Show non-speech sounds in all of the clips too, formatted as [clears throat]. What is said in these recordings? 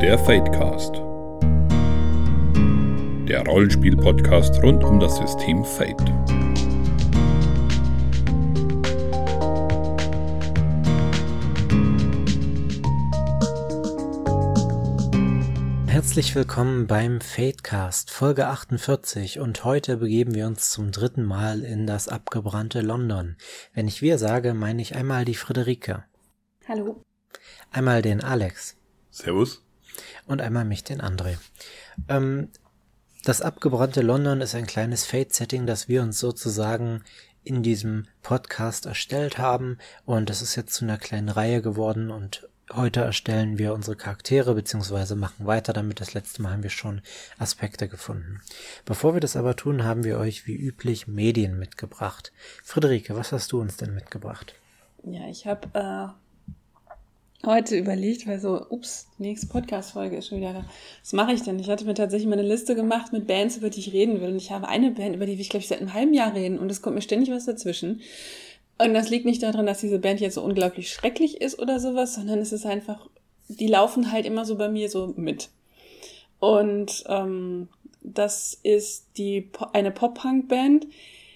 Der Fadecast. Der Rollenspiel-Podcast rund um das System Fate. Herzlich willkommen beim Fadecast, Folge 48 und heute begeben wir uns zum dritten Mal in das abgebrannte London. Wenn ich wir sage, meine ich einmal die Friederike. Hallo. Einmal den Alex. Servus. Und einmal mich, den André. Ähm, das abgebrannte London ist ein kleines Fate-Setting, das wir uns sozusagen in diesem Podcast erstellt haben und das ist jetzt zu einer kleinen Reihe geworden und Heute erstellen wir unsere Charaktere beziehungsweise machen weiter damit. Das letzte Mal haben wir schon Aspekte gefunden. Bevor wir das aber tun, haben wir euch wie üblich Medien mitgebracht. Friederike, was hast du uns denn mitgebracht? Ja, ich habe äh, heute überlegt, weil so, ups, nächste Podcast-Folge ist schon wieder da. Was mache ich denn? Ich hatte mir tatsächlich mal eine Liste gemacht mit Bands, über die ich reden will. Und ich habe eine Band, über die will ich, glaube ich, seit einem halben Jahr reden. Und es kommt mir ständig was dazwischen. Und das liegt nicht daran, dass diese Band jetzt so unglaublich schrecklich ist oder sowas, sondern es ist einfach, die laufen halt immer so bei mir so mit. Und ähm, das ist die eine Pop-Punk-Band.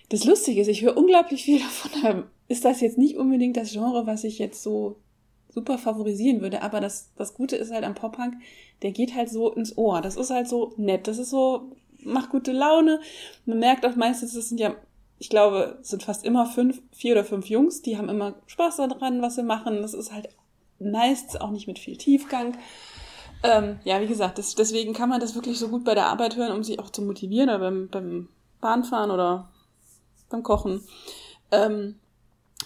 Das Lustige ist, ich höre unglaublich viel davon. [laughs] Ist das jetzt nicht unbedingt das Genre, was ich jetzt so super favorisieren würde, aber das, das Gute ist halt am Pop-Punk, der geht halt so ins Ohr. Das ist halt so nett. Das ist so, macht gute Laune. Man merkt auch meistens, das sind ja ich glaube, es sind fast immer fünf, vier oder fünf Jungs, die haben immer Spaß daran, was sie machen. Das ist halt meist auch nicht mit viel Tiefgang. Ähm, ja, wie gesagt, das, deswegen kann man das wirklich so gut bei der Arbeit hören, um sich auch zu motivieren oder beim, beim Bahnfahren oder beim Kochen. Ähm,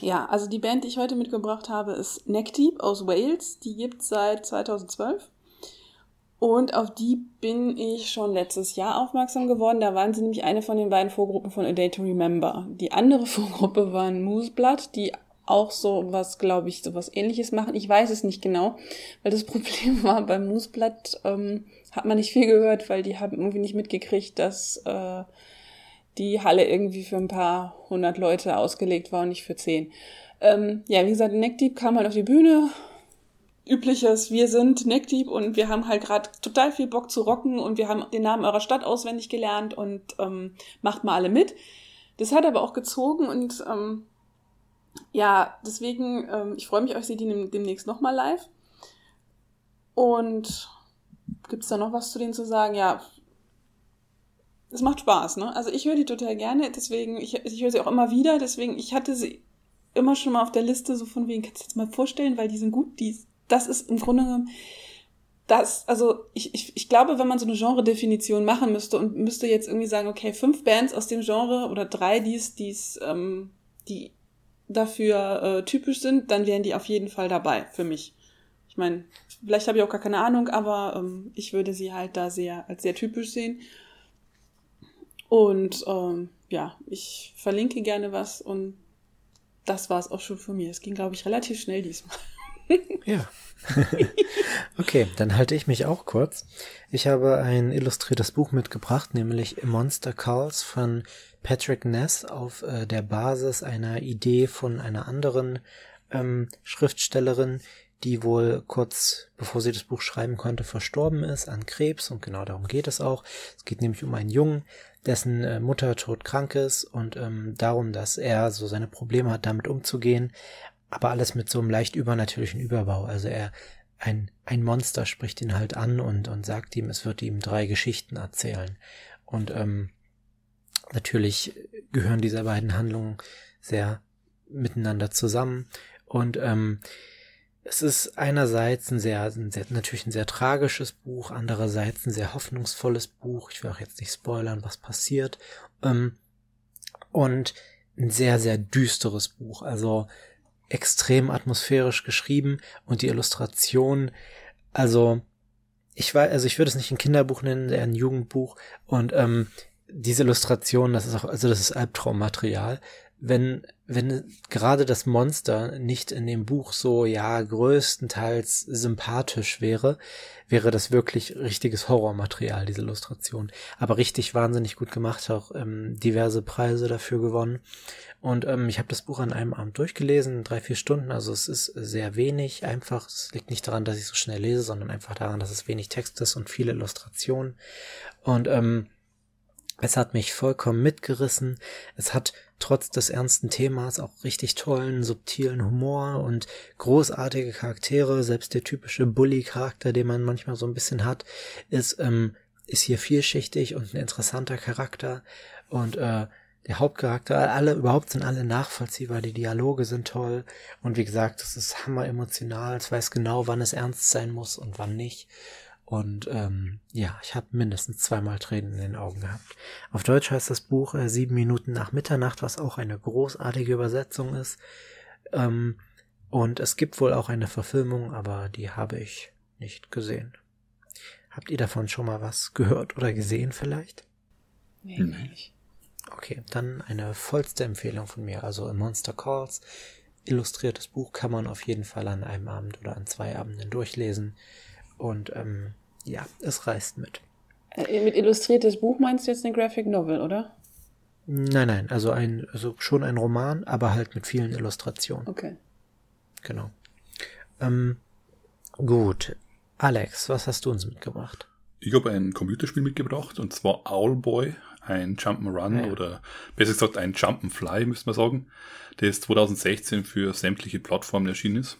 ja, also die Band, die ich heute mitgebracht habe, ist Neck Deep aus Wales. Die gibt es seit 2012. Und auf die bin ich schon letztes Jahr aufmerksam geworden. Da waren sie nämlich eine von den beiden Vorgruppen von A Day to Remember. Die andere [laughs] Vorgruppe war Mooseblood, die auch so was, glaube ich, so was ähnliches machen. Ich weiß es nicht genau, weil das [laughs] Problem war, beim Mooseblood ähm, hat man nicht viel gehört, weil die haben irgendwie nicht mitgekriegt, dass äh, die Halle irgendwie für ein paar hundert Leute ausgelegt war und nicht für zehn. Ähm, ja, wie gesagt, Neck Deep kam halt auf die Bühne, übliches, wir sind Neckdieb und wir haben halt gerade total viel Bock zu rocken und wir haben den Namen eurer Stadt auswendig gelernt und ähm, macht mal alle mit. Das hat aber auch gezogen und ähm, ja, deswegen, ähm, ich freue mich, euch seht die demnächst nochmal live. Und gibt's da noch was zu denen zu sagen? Ja, es macht Spaß, ne? Also ich höre die total gerne, deswegen, ich, ich höre sie auch immer wieder, deswegen, ich hatte sie immer schon mal auf der Liste, so von wegen, kannst du jetzt mal vorstellen, weil die sind gut, die das ist im Grunde genommen das, also ich, ich, ich glaube, wenn man so eine Genre-Definition machen müsste und müsste jetzt irgendwie sagen, okay, fünf Bands aus dem Genre oder drei, die's, die's, ähm, die dafür äh, typisch sind, dann wären die auf jeden Fall dabei für mich. Ich meine, vielleicht habe ich auch gar keine Ahnung, aber ähm, ich würde sie halt da sehr als sehr typisch sehen. Und ähm, ja, ich verlinke gerne was und das war es auch schon von mir. Es ging, glaube ich, relativ schnell diesmal. [laughs] Ja. [laughs] okay, dann halte ich mich auch kurz. Ich habe ein illustriertes Buch mitgebracht, nämlich Monster Calls von Patrick Ness auf äh, der Basis einer Idee von einer anderen ähm, Schriftstellerin, die wohl kurz bevor sie das Buch schreiben konnte, verstorben ist an Krebs und genau darum geht es auch. Es geht nämlich um einen Jungen, dessen äh, Mutter todkrank ist und ähm, darum, dass er so seine Probleme hat, damit umzugehen, aber alles mit so einem leicht übernatürlichen Überbau. Also er, ein, ein Monster spricht ihn halt an und, und sagt ihm, es wird ihm drei Geschichten erzählen. Und ähm, natürlich gehören diese beiden Handlungen sehr miteinander zusammen. Und ähm, es ist einerseits ein sehr, ein sehr, natürlich ein sehr tragisches Buch, andererseits ein sehr hoffnungsvolles Buch. Ich will auch jetzt nicht spoilern, was passiert. Ähm, und ein sehr, sehr düsteres Buch. Also extrem atmosphärisch geschrieben und die Illustration, also ich weiß, also ich würde es nicht ein Kinderbuch nennen, eher ein Jugendbuch und ähm, diese Illustration, das ist auch, also das ist Albtraummaterial. Wenn, wenn gerade das Monster nicht in dem Buch so, ja, größtenteils sympathisch wäre, wäre das wirklich richtiges Horrormaterial, diese Illustration. Aber richtig wahnsinnig gut gemacht, auch ähm, diverse Preise dafür gewonnen. Und ähm, ich habe das Buch an einem Abend durchgelesen, drei, vier Stunden, also es ist sehr wenig, einfach, es liegt nicht daran, dass ich so schnell lese, sondern einfach daran, dass es wenig Text ist und viele Illustrationen. Und ähm, es hat mich vollkommen mitgerissen. Es hat trotz des ernsten Themas auch richtig tollen, subtilen Humor und großartige Charaktere. Selbst der typische Bully-Charakter, den man manchmal so ein bisschen hat, ist, ähm, ist hier vielschichtig und ein interessanter Charakter. Und äh, der Hauptcharakter, alle überhaupt sind alle nachvollziehbar, die Dialoge sind toll. Und wie gesagt, es ist hammer emotional. Es weiß genau, wann es ernst sein muss und wann nicht. Und ähm, ja, ich habe mindestens zweimal Tränen in den Augen gehabt. Auf Deutsch heißt das Buch äh, Sieben Minuten nach Mitternacht, was auch eine großartige Übersetzung ist. Ähm, und es gibt wohl auch eine Verfilmung, aber die habe ich nicht gesehen. Habt ihr davon schon mal was gehört oder gesehen vielleicht? Nee, nicht. Okay, dann eine vollste Empfehlung von mir. Also Monster Calls, illustriertes Buch kann man auf jeden Fall an einem Abend oder an zwei Abenden durchlesen. Und ähm, ja, es reißt mit. Äh, mit illustriertes Buch meinst du jetzt eine Graphic Novel, oder? Nein, nein, also ein, also schon ein Roman, aber halt mit vielen Illustrationen. Okay. Genau. Ähm, gut. Alex, was hast du uns mitgebracht? Ich habe ein Computerspiel mitgebracht und zwar Owlboy, ein Jump'n'Run ja. oder besser gesagt ein Jump'n'Fly, müsste man sagen, das 2016 für sämtliche Plattformen erschienen ist.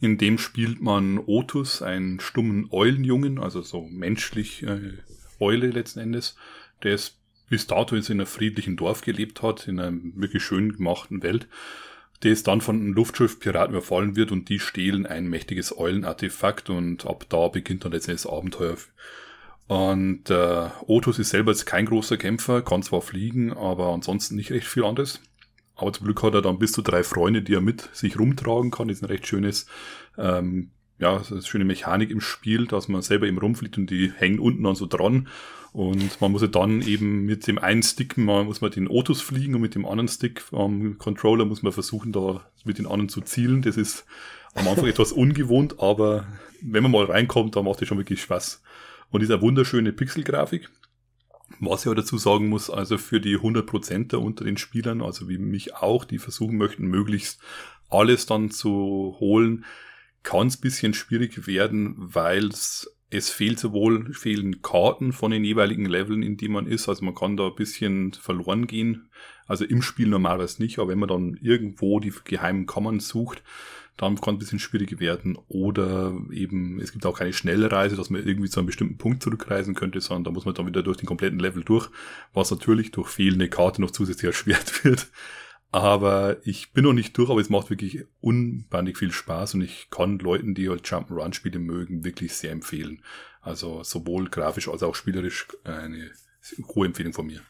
In dem spielt man Otus, einen stummen Eulenjungen, also so menschlich äh, Eule letzten Endes, der es bis dato in einer friedlichen Dorf gelebt hat, in einer wirklich schön gemachten Welt, der es dann von einem Luftschiff Piraten überfallen wird und die stehlen ein mächtiges Eulenartefakt und ab da beginnt dann letztendlich das Abenteuer. Und äh, Otus ist selber jetzt kein großer Kämpfer, kann zwar fliegen, aber ansonsten nicht recht viel anderes. Aber zum Glück hat er dann bis zu drei Freunde, die er mit sich rumtragen kann. Das ist ein recht schönes, ähm, ja, das ist eine schöne Mechanik im Spiel, dass man selber eben rumfliegt und die hängen unten dann so dran. Und man muss ja dann eben mit dem einen Stick, man muss man den Otus fliegen und mit dem anderen Stick am Controller muss man versuchen, da mit den anderen zu zielen. Das ist am Anfang [laughs] etwas ungewohnt, aber wenn man mal reinkommt, dann macht das schon wirklich Spaß. Und diese wunderschöne Pixelgrafik. Was ich aber dazu sagen muss, also für die 100%er unter den Spielern, also wie mich auch, die versuchen möchten, möglichst alles dann zu holen, kann es bisschen schwierig werden, weil es fehlt sowohl fehlen Karten von den jeweiligen Leveln, in die man ist, also man kann da ein bisschen verloren gehen. Also im Spiel normalerweise nicht, aber wenn man dann irgendwo die geheimen Kammern sucht, dann kann ein bisschen schwierig werden. Oder eben, es gibt auch keine schnelle Reise, dass man irgendwie zu einem bestimmten Punkt zurückreisen könnte, sondern da muss man dann wieder durch den kompletten Level durch, was natürlich durch fehlende Karte noch zusätzlich [laughs] erschwert wird. Aber ich bin noch nicht durch, aber es macht wirklich unbandig viel Spaß und ich kann Leuten, die halt Jump'n'Run-Spiele mögen, wirklich sehr empfehlen. Also sowohl grafisch als auch spielerisch eine hohe Empfehlung von mir.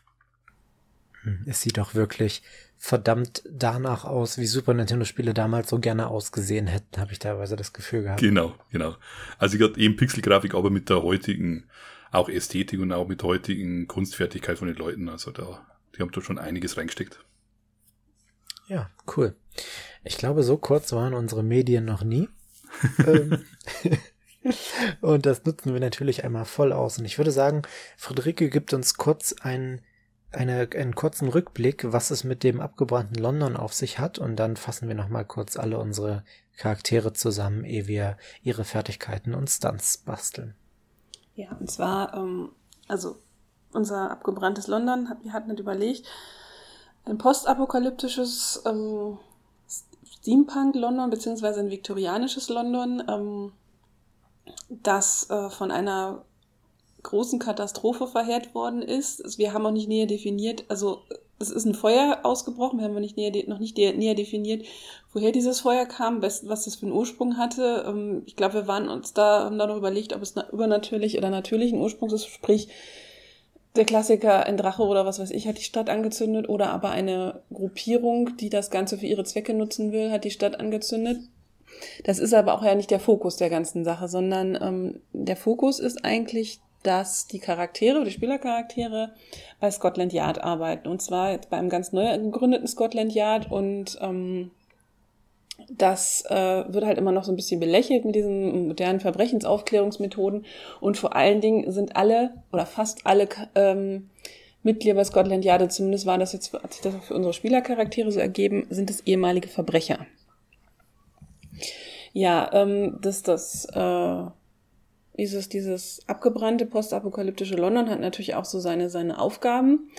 Hm, es sieht doch wirklich verdammt danach aus, wie Super Nintendo-Spiele damals so gerne ausgesehen hätten, habe ich teilweise das Gefühl gehabt. Genau, genau. Also ich hatte eben Pixelgrafik, aber mit der heutigen, auch Ästhetik und auch mit der heutigen Kunstfertigkeit von den Leuten. Also da, die haben da schon einiges reingesteckt. Ja, cool. Ich glaube, so kurz waren unsere Medien noch nie. [laughs] Ähm, [laughs] und das nutzen wir natürlich einmal voll aus. Und ich würde sagen, Friederike gibt uns kurz einen eine, einen kurzen Rückblick, was es mit dem abgebrannten London auf sich hat und dann fassen wir nochmal kurz alle unsere Charaktere zusammen, ehe wir ihre Fertigkeiten und Stunts basteln. Ja, und zwar, ähm, also unser abgebranntes London, wir hatten nicht überlegt, ein postapokalyptisches ähm, Steampunk-London, beziehungsweise ein viktorianisches London, ähm, das äh, von einer großen Katastrophe verheert worden ist. Wir haben auch nicht näher definiert, also es ist ein Feuer ausgebrochen, wir haben nicht näher, noch nicht näher definiert, woher dieses Feuer kam, was das für einen Ursprung hatte. Ähm, ich glaube, wir waren uns da, haben da noch überlegt, ob es übernatürlich oder natürlichen Ursprungs ist, sprich, der Klassiker, ein Drache oder was weiß ich, hat die Stadt angezündet oder aber eine Gruppierung, die das Ganze für ihre Zwecke nutzen will, hat die Stadt angezündet. Das ist aber auch ja nicht der Fokus der ganzen Sache, sondern ähm, der Fokus ist eigentlich dass die Charaktere, die Spielercharaktere bei Scotland Yard arbeiten. Und zwar jetzt bei einem ganz neu gegründeten Scotland Yard und ähm, das äh, wird halt immer noch so ein bisschen belächelt mit diesen modernen Verbrechensaufklärungsmethoden. Und vor allen Dingen sind alle oder fast alle ähm, Mitglieder bei Scotland Yard, zumindest war das jetzt, hat sich das auch für unsere Spielercharaktere so ergeben, sind es ehemalige Verbrecher. Ja, ähm, dass das äh, dieses, dieses abgebrannte postapokalyptische London hat natürlich auch so seine, seine Aufgaben.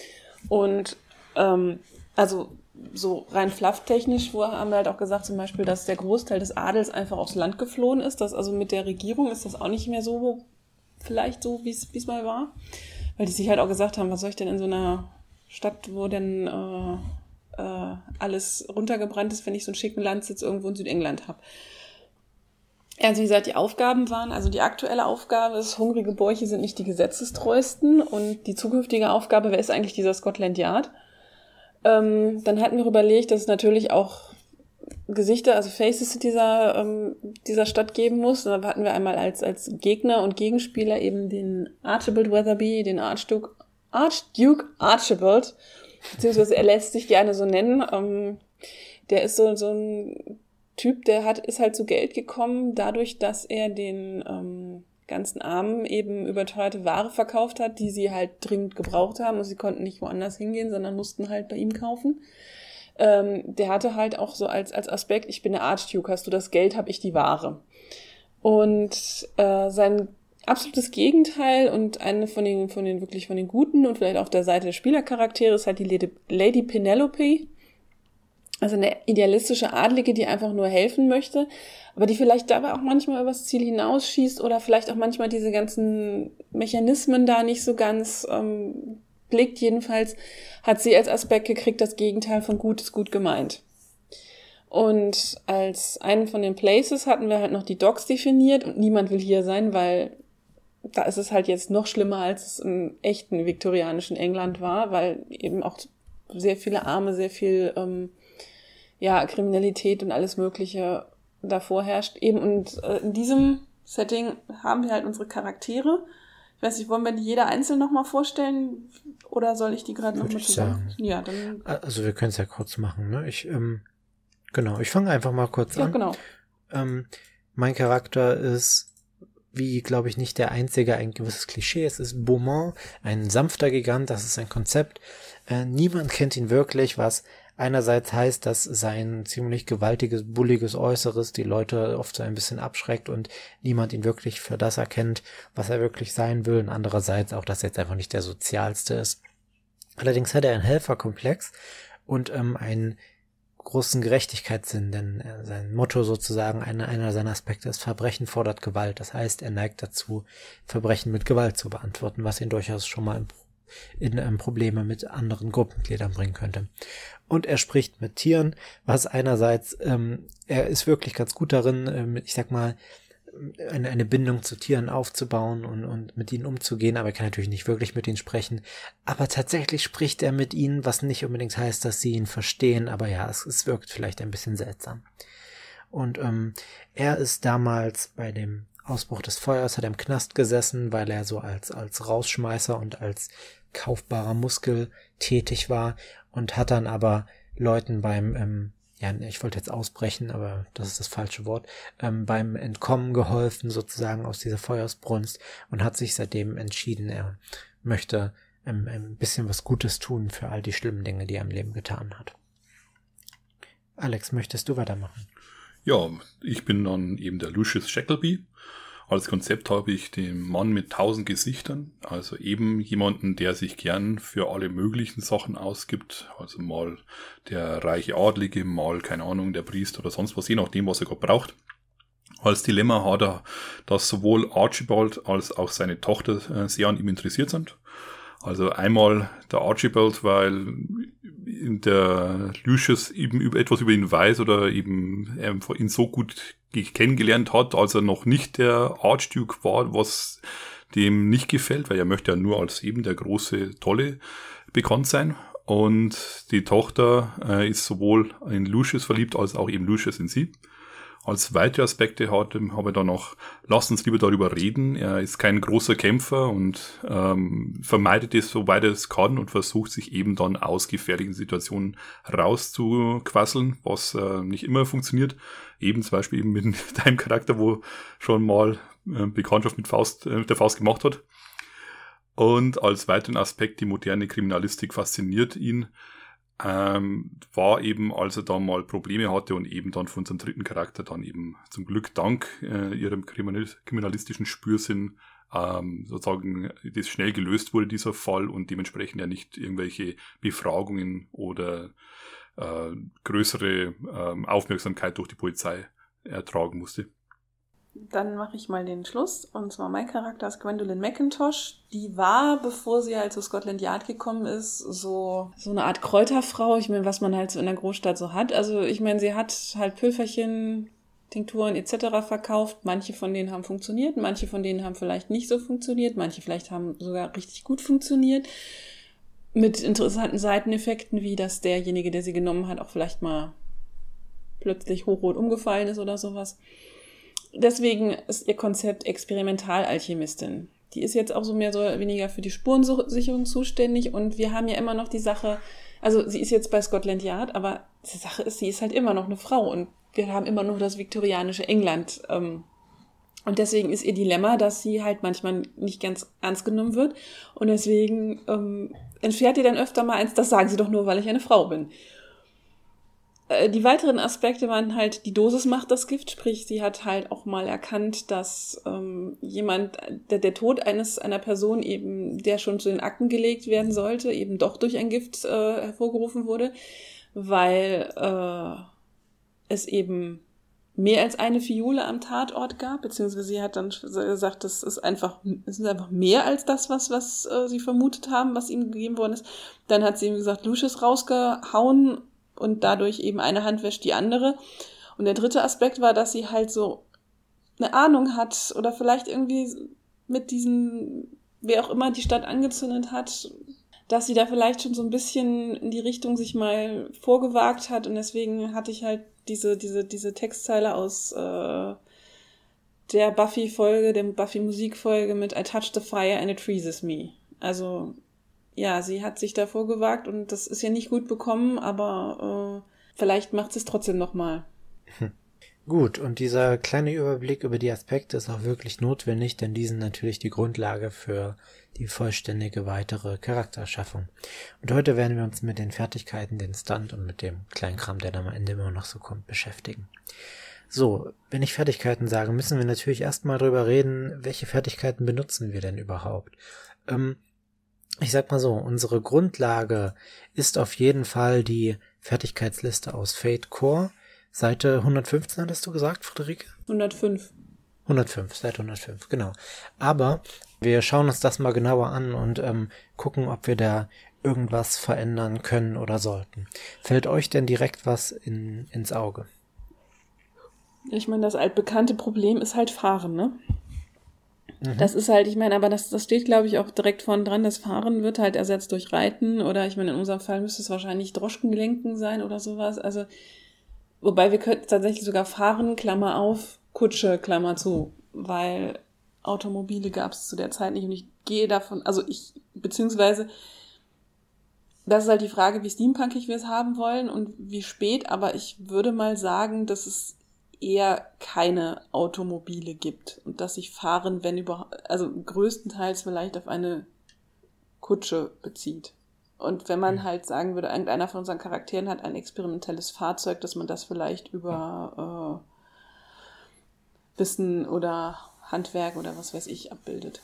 Und ähm, also so rein flufftechnisch wo haben wir halt auch gesagt zum Beispiel, dass der Großteil des Adels einfach aufs Land geflohen ist. Dass also mit der Regierung ist das auch nicht mehr so, vielleicht so, wie es mal war. Weil die sich halt auch gesagt haben, was soll ich denn in so einer Stadt, wo denn äh, äh, alles runtergebrannt ist, wenn ich so einen schicken Landsitz irgendwo in Südengland habe. Also wie gesagt, die Aufgaben waren, also die aktuelle Aufgabe ist, hungrige Bäuche sind nicht die gesetzestreuesten und die zukünftige Aufgabe, wer ist eigentlich dieser Scotland Yard? Ähm, dann hatten wir überlegt, dass es natürlich auch Gesichter, also Faces dieser, ähm, dieser Stadt geben muss. Und da hatten wir einmal als, als Gegner und Gegenspieler eben den Archibald Weatherby, den Archduke, Archduke Archibald, beziehungsweise er lässt sich gerne so nennen. Ähm, der ist so, so ein Typ, der hat, ist halt zu Geld gekommen, dadurch, dass er den ähm, ganzen Armen eben überteuerte Ware verkauft hat, die sie halt dringend gebraucht haben und sie konnten nicht woanders hingehen, sondern mussten halt bei ihm kaufen. Ähm, der hatte halt auch so als, als Aspekt, ich bin der Archduke, hast du das Geld, habe ich die Ware. Und äh, sein absolutes Gegenteil und eine von den, von den wirklich von den guten und vielleicht auf der Seite der Spielercharaktere ist halt die Lady, Lady Penelope, also eine idealistische Adlige, die einfach nur helfen möchte, aber die vielleicht dabei auch manchmal übers Ziel hinausschießt oder vielleicht auch manchmal diese ganzen Mechanismen da nicht so ganz ähm, blickt. Jedenfalls hat sie als Aspekt gekriegt, das Gegenteil von gut ist gut gemeint. Und als einen von den Places hatten wir halt noch die Dogs definiert und niemand will hier sein, weil da ist es halt jetzt noch schlimmer, als es im echten viktorianischen England war, weil eben auch sehr viele Arme, sehr viel ähm, ja, Kriminalität und alles Mögliche davor herrscht. Eben und äh, in diesem Setting haben wir halt unsere Charaktere. Ich weiß nicht, wollen wir die jeder einzeln nochmal vorstellen oder soll ich die gerade nochmal zusammen? Sagen. Ja, dann. Also wir können es ja kurz machen, ne? Ich, ähm, genau, ich fange einfach mal kurz ja, an. Genau. Ähm, mein Charakter ist wie, glaube ich, nicht der einzige, ein gewisses Klischee. Es ist Beaumont, ein sanfter Gigant, das ist ein Konzept. Äh, niemand kennt ihn wirklich, was einerseits heißt, dass sein ziemlich gewaltiges, bulliges Äußeres die Leute oft so ein bisschen abschreckt und niemand ihn wirklich für das erkennt, was er wirklich sein will. Und andererseits auch, dass er jetzt einfach nicht der sozialste ist. Allerdings hat er einen Helferkomplex und ähm, einen großen Gerechtigkeitssinn, denn äh, sein Motto sozusagen, einer, einer seiner Aspekte ist, Verbrechen fordert Gewalt. Das heißt, er neigt dazu, Verbrechen mit Gewalt zu beantworten, was ihn durchaus schon mal in, in ähm, Probleme mit anderen Gruppengliedern bringen könnte und er spricht mit Tieren, was einerseits, ähm, er ist wirklich ganz gut darin, ähm, ich sag mal, eine, eine Bindung zu Tieren aufzubauen und, und mit ihnen umzugehen, aber er kann natürlich nicht wirklich mit ihnen sprechen. Aber tatsächlich spricht er mit ihnen, was nicht unbedingt heißt, dass sie ihn verstehen, aber ja, es, es wirkt vielleicht ein bisschen seltsam. Und ähm, er ist damals bei dem Ausbruch des Feuers, hat er im Knast gesessen, weil er so als, als Rausschmeißer und als kaufbarer Muskel tätig war und hat dann aber Leuten beim, ähm, ja, ich wollte jetzt ausbrechen, aber das ist das falsche Wort, ähm, beim Entkommen geholfen, sozusagen aus dieser Feuersbrunst und hat sich seitdem entschieden, er möchte ähm, ein bisschen was Gutes tun für all die schlimmen Dinge, die er im Leben getan hat. Alex, möchtest du weitermachen? Ja, ich bin dann eben der Lucius Shackleby als Konzept habe ich den Mann mit tausend Gesichtern, also eben jemanden, der sich gern für alle möglichen Sachen ausgibt, also mal der reiche Adlige, mal, keine Ahnung, der Priester oder sonst was, je nachdem, was er gerade braucht. Als Dilemma hat er, dass sowohl Archibald als auch seine Tochter äh, sehr an ihm interessiert sind. Also einmal der Archibald, weil der Lucius eben über etwas über ihn weiß oder eben ihn so gut kennengelernt hat, als er noch nicht der Archduke war, was dem nicht gefällt, weil er möchte ja nur als eben der große, tolle bekannt sein. Und die Tochter äh, ist sowohl in Lucius verliebt, als auch eben Lucius in sie. Als weitere Aspekte hat, habe ich da noch, lasst uns lieber darüber reden. Er ist kein großer Kämpfer und ähm, vermeidet es, soweit er es kann und versucht sich eben dann aus gefährlichen Situationen rauszuquasseln, was äh, nicht immer funktioniert. Eben zum Beispiel eben mit [laughs] deinem Charakter, wo schon mal äh, Bekanntschaft mit Faust, äh, der Faust gemacht hat. Und als weiteren Aspekt die moderne Kriminalistik fasziniert ihn ähm, war eben, als er da mal Probleme hatte und eben dann von unserem dritten Charakter dann eben zum Glück dank äh, ihrem kriminalistischen Spürsinn ähm, sozusagen das schnell gelöst wurde, dieser Fall, und dementsprechend ja nicht irgendwelche Befragungen oder äh, größere äh, Aufmerksamkeit durch die Polizei ertragen musste. Dann mache ich mal den Schluss. Und zwar mein Charakter ist Gwendolyn McIntosh. Die war, bevor sie halt zu Scotland Yard gekommen ist, so, so eine Art Kräuterfrau. Ich meine, was man halt so in der Großstadt so hat. Also ich meine, sie hat halt Pülferchen, Tinkturen etc. verkauft. Manche von denen haben funktioniert, manche von denen haben vielleicht nicht so funktioniert, manche vielleicht haben sogar richtig gut funktioniert. Mit interessanten Seiteneffekten, wie dass derjenige, der sie genommen hat, auch vielleicht mal plötzlich hochrot umgefallen ist oder sowas deswegen ist ihr Konzept Experimentalalchemistin. Die ist jetzt auch so mehr so weniger für die Spurensicherung zuständig und wir haben ja immer noch die Sache, also sie ist jetzt bei Scotland Yard, aber die Sache ist, sie ist halt immer noch eine Frau und wir haben immer noch das viktorianische England. Ähm, und deswegen ist ihr Dilemma, dass sie halt manchmal nicht ganz ernst genommen wird. Und deswegen ähm, entfährt ihr dann öfter mal eins, das sagen sie doch nur, weil ich eine Frau bin. Äh, die weiteren Aspekte waren halt, die Dosis macht das Gift, sprich, sie hat halt auch mal erkannt, dass ähm, jemand, der, der Tod eines einer Person eben, der schon zu den Akten gelegt werden sollte, eben doch durch ein Gift äh, hervorgerufen wurde, weil äh, es eben mehr als eine Fiole am Tatort gab, beziehungsweise sie hat dann gesagt, das ist einfach, es ist einfach mehr als das, was, was äh, sie vermutet haben, was ihm gegeben worden ist. Dann hat sie ihm gesagt, Lucius rausgehauen und dadurch eben eine Hand wäscht die andere. Und der dritte Aspekt war, dass sie halt so eine Ahnung hat oder vielleicht irgendwie mit diesen, wer auch immer die Stadt angezündet hat, dass sie da vielleicht schon so ein bisschen in die Richtung sich mal vorgewagt hat und deswegen hatte ich halt diese, diese, diese Textzeile aus äh, der Buffy-Folge, der Buffy-Musikfolge mit I touch the fire and it freezes me. Also ja, sie hat sich davor gewagt und das ist ja nicht gut bekommen, aber äh, vielleicht macht sie es trotzdem nochmal. Hm. Gut, und dieser kleine Überblick über die Aspekte ist auch wirklich notwendig, denn die sind natürlich die Grundlage für die vollständige weitere Charakterschaffung. Und heute werden wir uns mit den Fertigkeiten, den Stunt und mit dem kleinen Kram, der dann am Ende immer noch so kommt, beschäftigen. So, wenn ich Fertigkeiten sage, müssen wir natürlich erstmal drüber reden, welche Fertigkeiten benutzen wir denn überhaupt. Ähm, ich sag mal so, unsere Grundlage ist auf jeden Fall die Fertigkeitsliste aus Fate Core. Seite 115 hattest du gesagt, Friederike? 105. 105, Seite 105, genau. Aber wir schauen uns das mal genauer an und ähm, gucken, ob wir da irgendwas verändern können oder sollten. Fällt euch denn direkt was in, ins Auge? Ich meine, das altbekannte Problem ist halt Fahren, ne? Mhm. Das ist halt, ich meine, aber das, das steht, glaube ich, auch direkt vorne dran. Das Fahren wird halt ersetzt durch Reiten oder ich meine, in unserem Fall müsste es wahrscheinlich Droschkenlenken sein oder sowas. Also, wobei wir könnten tatsächlich sogar fahren, Klammer auf, Kutsche, Klammer zu, weil Automobile gab es zu der Zeit nicht und ich gehe davon, also ich, beziehungsweise, das ist halt die Frage, wie steampunkig wir es haben wollen und wie spät, aber ich würde mal sagen, dass es eher keine Automobile gibt und dass sich Fahren, wenn überhaupt, also größtenteils vielleicht auf eine Kutsche bezieht. Und wenn man halt sagen würde, irgendeiner von unseren Charakteren hat ein experimentelles Fahrzeug, dass man das vielleicht über äh, Wissen oder Handwerk oder was weiß ich abbildet.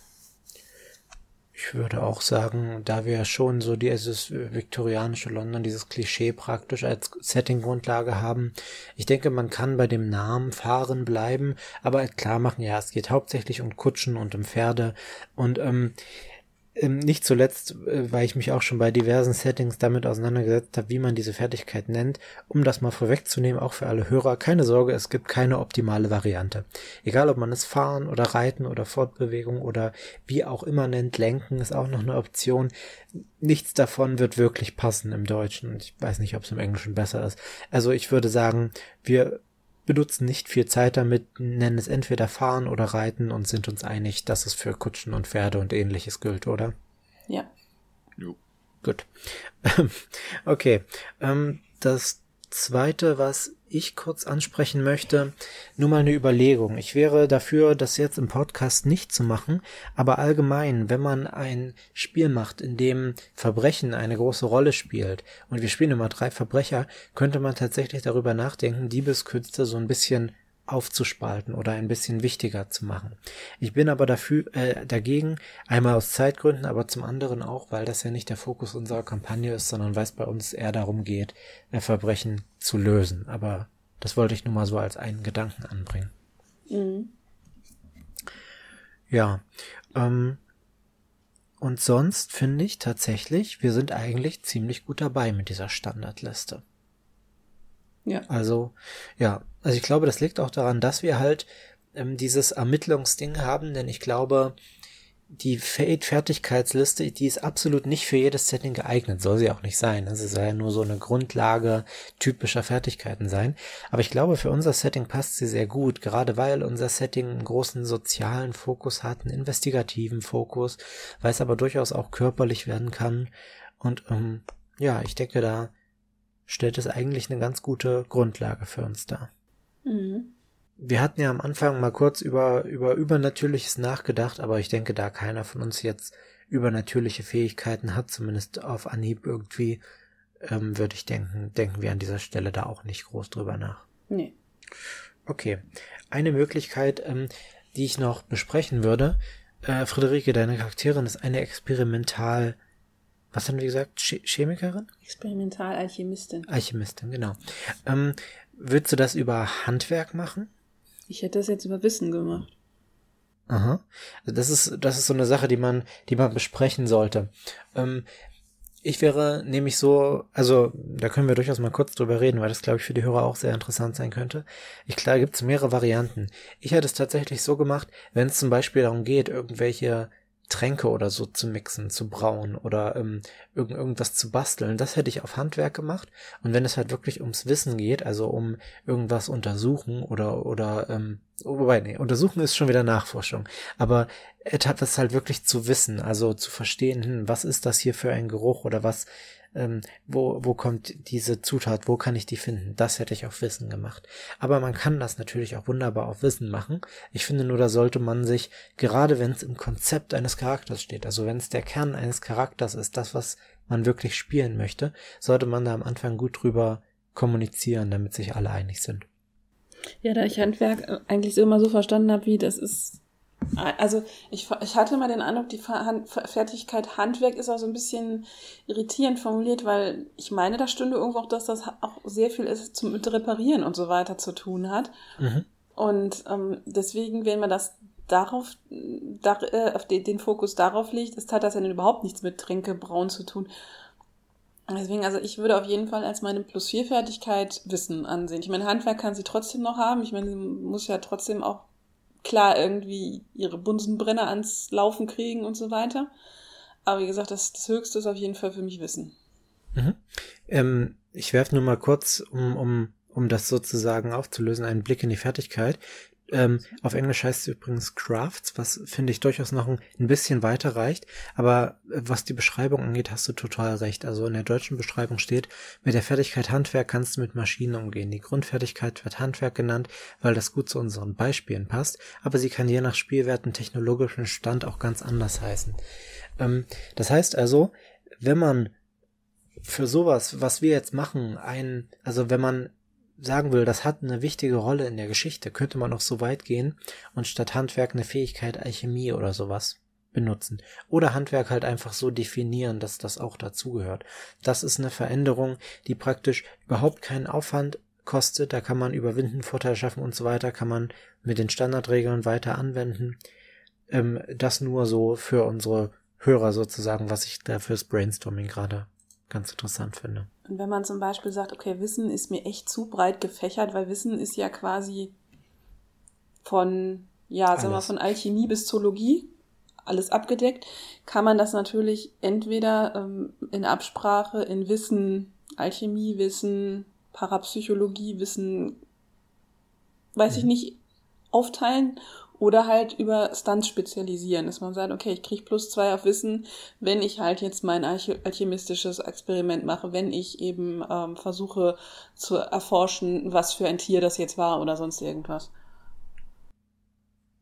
Ich würde auch sagen, da wir schon so dieses viktorianische London, dieses Klischee praktisch als Setting-Grundlage haben, ich denke, man kann bei dem Namen Fahren bleiben, aber klar machen, ja, es geht hauptsächlich um Kutschen und um Pferde. Und ähm, nicht zuletzt, äh, weil ich mich auch schon bei diversen Settings damit auseinandergesetzt habe, wie man diese Fertigkeit nennt, um das mal vorwegzunehmen, auch für alle Hörer, keine Sorge, es gibt keine optimale Variante. Egal, ob man es fahren oder reiten oder Fortbewegung oder wie auch immer nennt, lenken ist auch noch eine Option. Nichts davon wird wirklich passen im Deutschen. Ich weiß nicht, ob es im Englischen besser ist. Also ich würde sagen, wir benutzen nicht viel Zeit damit, nennen es entweder Fahren oder Reiten und sind uns einig, dass es für Kutschen und Pferde und ähnliches gilt, oder? Ja. Jo. Gut. [laughs] okay. Ähm, das zweite, was ich kurz ansprechen möchte, nur mal eine Überlegung. Ich wäre dafür, das jetzt im Podcast nicht zu machen, aber allgemein, wenn man ein Spiel macht, in dem Verbrechen eine große Rolle spielt, und wir spielen immer drei Verbrecher, könnte man tatsächlich darüber nachdenken, Diebeskünste so ein bisschen aufzuspalten oder ein bisschen wichtiger zu machen. Ich bin aber dafür äh, dagegen, einmal aus Zeitgründen, aber zum anderen auch, weil das ja nicht der Fokus unserer Kampagne ist, sondern weil es bei uns eher darum geht, äh, Verbrechen zu lösen. Aber das wollte ich nur mal so als einen Gedanken anbringen. Mhm. Ja. Ähm, und sonst finde ich tatsächlich, wir sind eigentlich ziemlich gut dabei mit dieser Standardliste. Ja. Also, ja, also ich glaube, das liegt auch daran, dass wir halt ähm, dieses Ermittlungsding haben, denn ich glaube, die Fade-Fertigkeitsliste, die ist absolut nicht für jedes Setting geeignet, soll sie auch nicht sein. Das soll ja nur so eine Grundlage typischer Fertigkeiten sein. Aber ich glaube, für unser Setting passt sie sehr gut, gerade weil unser Setting einen großen sozialen Fokus hat, einen investigativen Fokus, weil es aber durchaus auch körperlich werden kann. Und ähm, ja, ich denke, da stellt es eigentlich eine ganz gute Grundlage für uns dar. Mhm. Wir hatten ja am Anfang mal kurz über, über Übernatürliches nachgedacht, aber ich denke, da keiner von uns jetzt übernatürliche Fähigkeiten hat, zumindest auf Anhieb irgendwie, ähm, würde ich denken, denken wir an dieser Stelle da auch nicht groß drüber nach. Nee. Okay. Eine Möglichkeit, ähm, die ich noch besprechen würde, äh, Friederike, deine Charakterin ist eine experimental was haben wir gesagt? Ch Chemikerin? Experimental-Alchemistin. Alchemistin, genau. Ähm, würdest du das über Handwerk machen? Ich hätte das jetzt über Wissen gemacht. Aha. Also das ist, das ist so eine Sache, die man, die man besprechen sollte. Ähm, ich wäre nämlich so, also da können wir durchaus mal kurz drüber reden, weil das glaube ich für die Hörer auch sehr interessant sein könnte. Ich klar, gibt es mehrere Varianten. Ich hätte es tatsächlich so gemacht, wenn es zum Beispiel darum geht, irgendwelche Tränke oder so zu mixen, zu brauen oder ähm, irgend, irgendwas zu basteln. Das hätte ich auf Handwerk gemacht. Und wenn es halt wirklich ums Wissen geht, also um irgendwas untersuchen oder oder ähm, wobei, nee, untersuchen ist schon wieder Nachforschung. Aber etwas halt wirklich zu wissen, also zu verstehen, hm, was ist das hier für ein Geruch oder was ähm, wo, wo kommt diese Zutat, wo kann ich die finden? Das hätte ich auf Wissen gemacht. Aber man kann das natürlich auch wunderbar auf Wissen machen. Ich finde nur, da sollte man sich, gerade wenn es im Konzept eines Charakters steht, also wenn es der Kern eines Charakters ist, das, was man wirklich spielen möchte, sollte man da am Anfang gut drüber kommunizieren, damit sich alle einig sind. Ja, da ich Handwerk eigentlich so immer so verstanden habe, wie das ist also ich, ich hatte mal den Eindruck, die Fertigkeit Handwerk ist auch so ein bisschen irritierend formuliert, weil ich meine, da stünde irgendwo auch, dass das auch sehr viel ist zum mit Reparieren und so weiter zu tun hat. Mhm. Und ähm, deswegen, wenn man das darauf, da, äh, auf den, den Fokus darauf legt, ist, hat das ja überhaupt nichts mit Tränkebrauen zu tun. Deswegen, also ich würde auf jeden Fall als meine Plus-4-Fertigkeit Wissen ansehen. Ich meine, Handwerk kann sie trotzdem noch haben. Ich meine, sie muss ja trotzdem auch klar irgendwie ihre Bunsenbrenner ans Laufen kriegen und so weiter. Aber wie gesagt, das, das Höchste ist auf jeden Fall für mich Wissen. Mhm. Ähm, ich werfe nur mal kurz, um, um, um das sozusagen aufzulösen, einen Blick in die Fertigkeit. Ähm, auf Englisch heißt es übrigens Crafts, was finde ich durchaus noch ein, ein, bisschen weiter reicht. Aber äh, was die Beschreibung angeht, hast du total recht. Also in der deutschen Beschreibung steht, mit der Fertigkeit Handwerk kannst du mit Maschinen umgehen. Die Grundfertigkeit wird Handwerk genannt, weil das gut zu unseren Beispielen passt. Aber sie kann je nach Spielwerten technologischen Stand auch ganz anders heißen. Ähm, das heißt also, wenn man für sowas, was wir jetzt machen, ein, also wenn man sagen will, das hat eine wichtige Rolle in der Geschichte, könnte man auch so weit gehen und statt Handwerk eine Fähigkeit Alchemie oder sowas benutzen. Oder Handwerk halt einfach so definieren, dass das auch dazugehört. Das ist eine Veränderung, die praktisch überhaupt keinen Aufwand kostet. Da kann man überwinden, Vorteile schaffen und so weiter, kann man mit den Standardregeln weiter anwenden. Ähm, das nur so für unsere Hörer sozusagen, was ich da fürs Brainstorming gerade ganz interessant finde. Und wenn man zum Beispiel sagt, okay, Wissen ist mir echt zu breit gefächert, weil Wissen ist ja quasi von, ja, alles. sagen wir von Alchemie bis Zoologie alles abgedeckt, kann man das natürlich entweder ähm, in Absprache in Wissen, Alchemie, Wissen, Parapsychologie, Wissen weiß ich mhm. nicht, aufteilen oder halt über Stunts spezialisieren, dass man sagt, okay, ich kriege plus zwei auf Wissen, wenn ich halt jetzt mein alchemistisches Experiment mache, wenn ich eben ähm, versuche zu erforschen, was für ein Tier das jetzt war oder sonst irgendwas.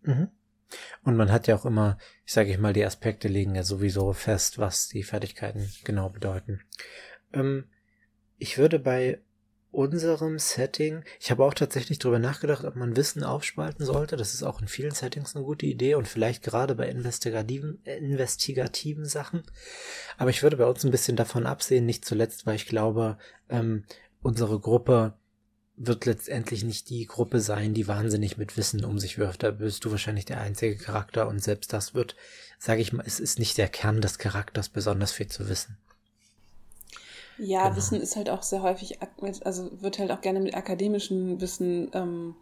Mhm. Und man hat ja auch immer, ich sage ich mal, die Aspekte legen ja sowieso fest, was die Fertigkeiten genau bedeuten. Ähm, ich würde bei unserem Setting. Ich habe auch tatsächlich darüber nachgedacht, ob man Wissen aufspalten sollte. Das ist auch in vielen Settings eine gute Idee und vielleicht gerade bei investigativen, äh, investigativen Sachen. Aber ich würde bei uns ein bisschen davon absehen, nicht zuletzt, weil ich glaube, ähm, unsere Gruppe wird letztendlich nicht die Gruppe sein, die wahnsinnig mit Wissen um sich wirft. Da bist du wahrscheinlich der einzige Charakter und selbst das wird, sage ich mal, es ist nicht der Kern des Charakters, besonders viel zu wissen. Ja, genau. Wissen ist halt auch sehr häufig, also wird halt auch gerne mit akademischem Wissen ähm,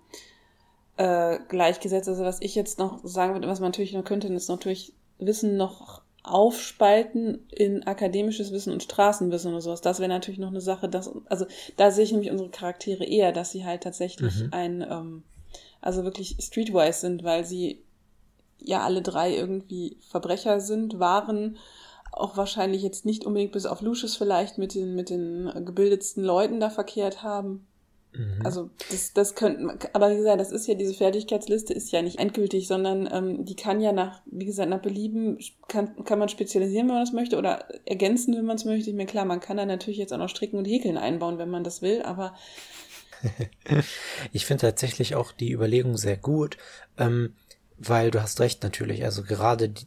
äh, gleichgesetzt. Also was ich jetzt noch sagen würde, was man natürlich noch könnte, ist natürlich Wissen noch aufspalten in akademisches Wissen und Straßenwissen oder sowas. Das wäre natürlich noch eine Sache, dass, also da sehe ich nämlich unsere Charaktere eher, dass sie halt tatsächlich mhm. ein, ähm, also wirklich streetwise sind, weil sie ja alle drei irgendwie Verbrecher sind, waren auch wahrscheinlich jetzt nicht unbedingt bis auf Lucius vielleicht mit den, mit den gebildetsten Leuten da verkehrt haben. Mhm. Also das, das könnten, aber wie gesagt, das ist ja, diese Fertigkeitsliste ist ja nicht endgültig, sondern ähm, die kann ja nach, wie gesagt, nach Belieben, kann, kann man spezialisieren, wenn man das möchte, oder ergänzen, wenn man es möchte. Ich mir klar, man kann da natürlich jetzt auch noch Stricken und Häkeln einbauen, wenn man das will, aber [laughs] ich finde tatsächlich auch die Überlegung sehr gut, ähm, weil du hast recht natürlich. Also gerade die,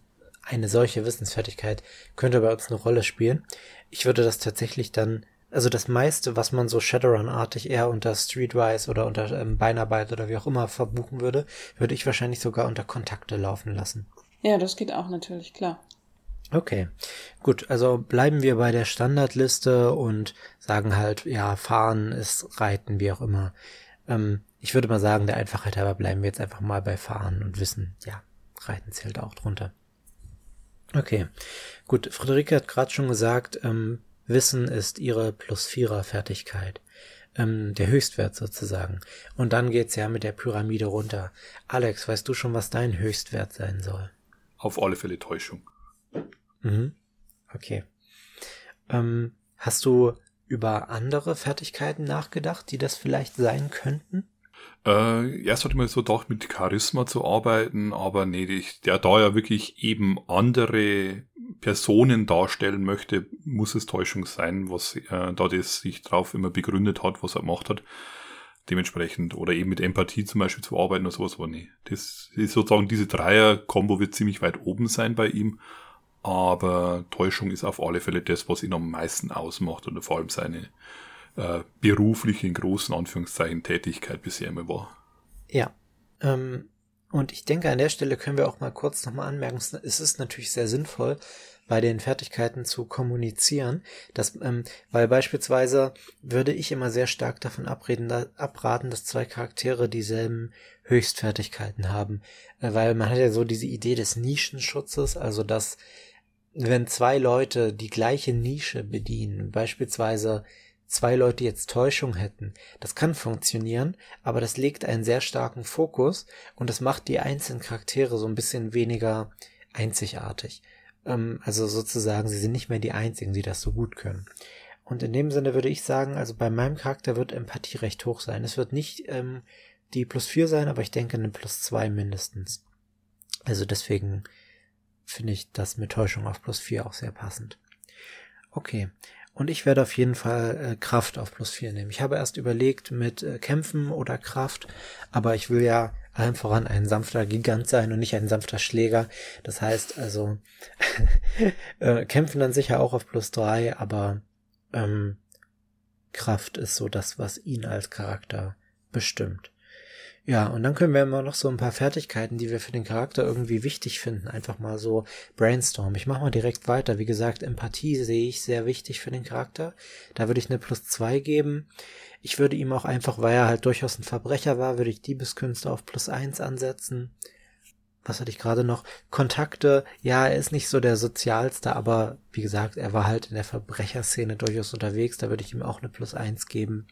eine solche Wissensfertigkeit könnte bei uns eine Rolle spielen. Ich würde das tatsächlich dann, also das meiste, was man so Shadowrun-artig eher unter Streetwise oder unter ähm, Beinarbeit oder wie auch immer verbuchen würde, würde ich wahrscheinlich sogar unter Kontakte laufen lassen. Ja, das geht auch natürlich, klar. Okay, gut, also bleiben wir bei der Standardliste und sagen halt, ja, fahren ist reiten, wie auch immer. Ähm, ich würde mal sagen, der Einfachheit halber bleiben wir jetzt einfach mal bei fahren und wissen, ja, reiten zählt auch drunter. Okay, gut. Friederike hat gerade schon gesagt, ähm, Wissen ist ihre Plus-Vierer-Fertigkeit. Ähm, der Höchstwert sozusagen. Und dann geht's ja mit der Pyramide runter. Alex, weißt du schon, was dein Höchstwert sein soll? Auf alle Fälle Täuschung. Mhm. Okay. Ähm, hast du über andere Fertigkeiten nachgedacht, die das vielleicht sein könnten? Äh, erst hatte ich mir so gedacht, mit Charisma zu arbeiten, aber nee, ich, der da ja wirklich eben andere Personen darstellen möchte, muss es Täuschung sein, was äh, da das sich drauf immer begründet hat, was er gemacht hat. Dementsprechend, oder eben mit Empathie zum Beispiel zu arbeiten oder sowas, aber nee. Das ist sozusagen diese Dreier-Kombo wird ziemlich weit oben sein bei ihm. Aber Täuschung ist auf alle Fälle das, was ihn am meisten ausmacht oder vor allem seine äh, berufliche, in großen Anführungszeichen, Tätigkeit bisher immer war. Ja. Ähm, und ich denke, an der Stelle können wir auch mal kurz nochmal anmerken, es ist natürlich sehr sinnvoll, bei den Fertigkeiten zu kommunizieren, dass, ähm, weil beispielsweise würde ich immer sehr stark davon abreden, da, abraten, dass zwei Charaktere dieselben Höchstfertigkeiten haben, äh, weil man hat ja so diese Idee des Nischenschutzes, also dass wenn zwei Leute die gleiche Nische bedienen, beispielsweise zwei Leute jetzt Täuschung hätten. Das kann funktionieren, aber das legt einen sehr starken Fokus und das macht die einzelnen Charaktere so ein bisschen weniger einzigartig. Ähm, also sozusagen, sie sind nicht mehr die einzigen, die das so gut können. Und in dem Sinne würde ich sagen, also bei meinem Charakter wird Empathie recht hoch sein. Es wird nicht ähm, die plus vier sein, aber ich denke eine plus zwei mindestens. Also deswegen finde ich das mit Täuschung auf plus vier auch sehr passend. Okay, und ich werde auf jeden Fall äh, Kraft auf plus vier nehmen. Ich habe erst überlegt mit äh, Kämpfen oder Kraft, aber ich will ja allem voran ein sanfter Gigant sein und nicht ein sanfter Schläger. Das heißt also, [laughs] äh, Kämpfen dann sicher auch auf plus drei, aber ähm, Kraft ist so das, was ihn als Charakter bestimmt. Ja, und dann können wir immer noch so ein paar Fertigkeiten, die wir für den Charakter irgendwie wichtig finden, einfach mal so brainstormen. Ich mache mal direkt weiter. Wie gesagt, Empathie sehe ich sehr wichtig für den Charakter. Da würde ich eine plus zwei geben. Ich würde ihm auch einfach, weil er halt durchaus ein Verbrecher war, würde ich Diebeskünste auf plus eins ansetzen. Was hatte ich gerade noch? Kontakte. Ja, er ist nicht so der sozialste, aber wie gesagt, er war halt in der Verbrecherszene durchaus unterwegs. Da würde ich ihm auch eine plus eins geben.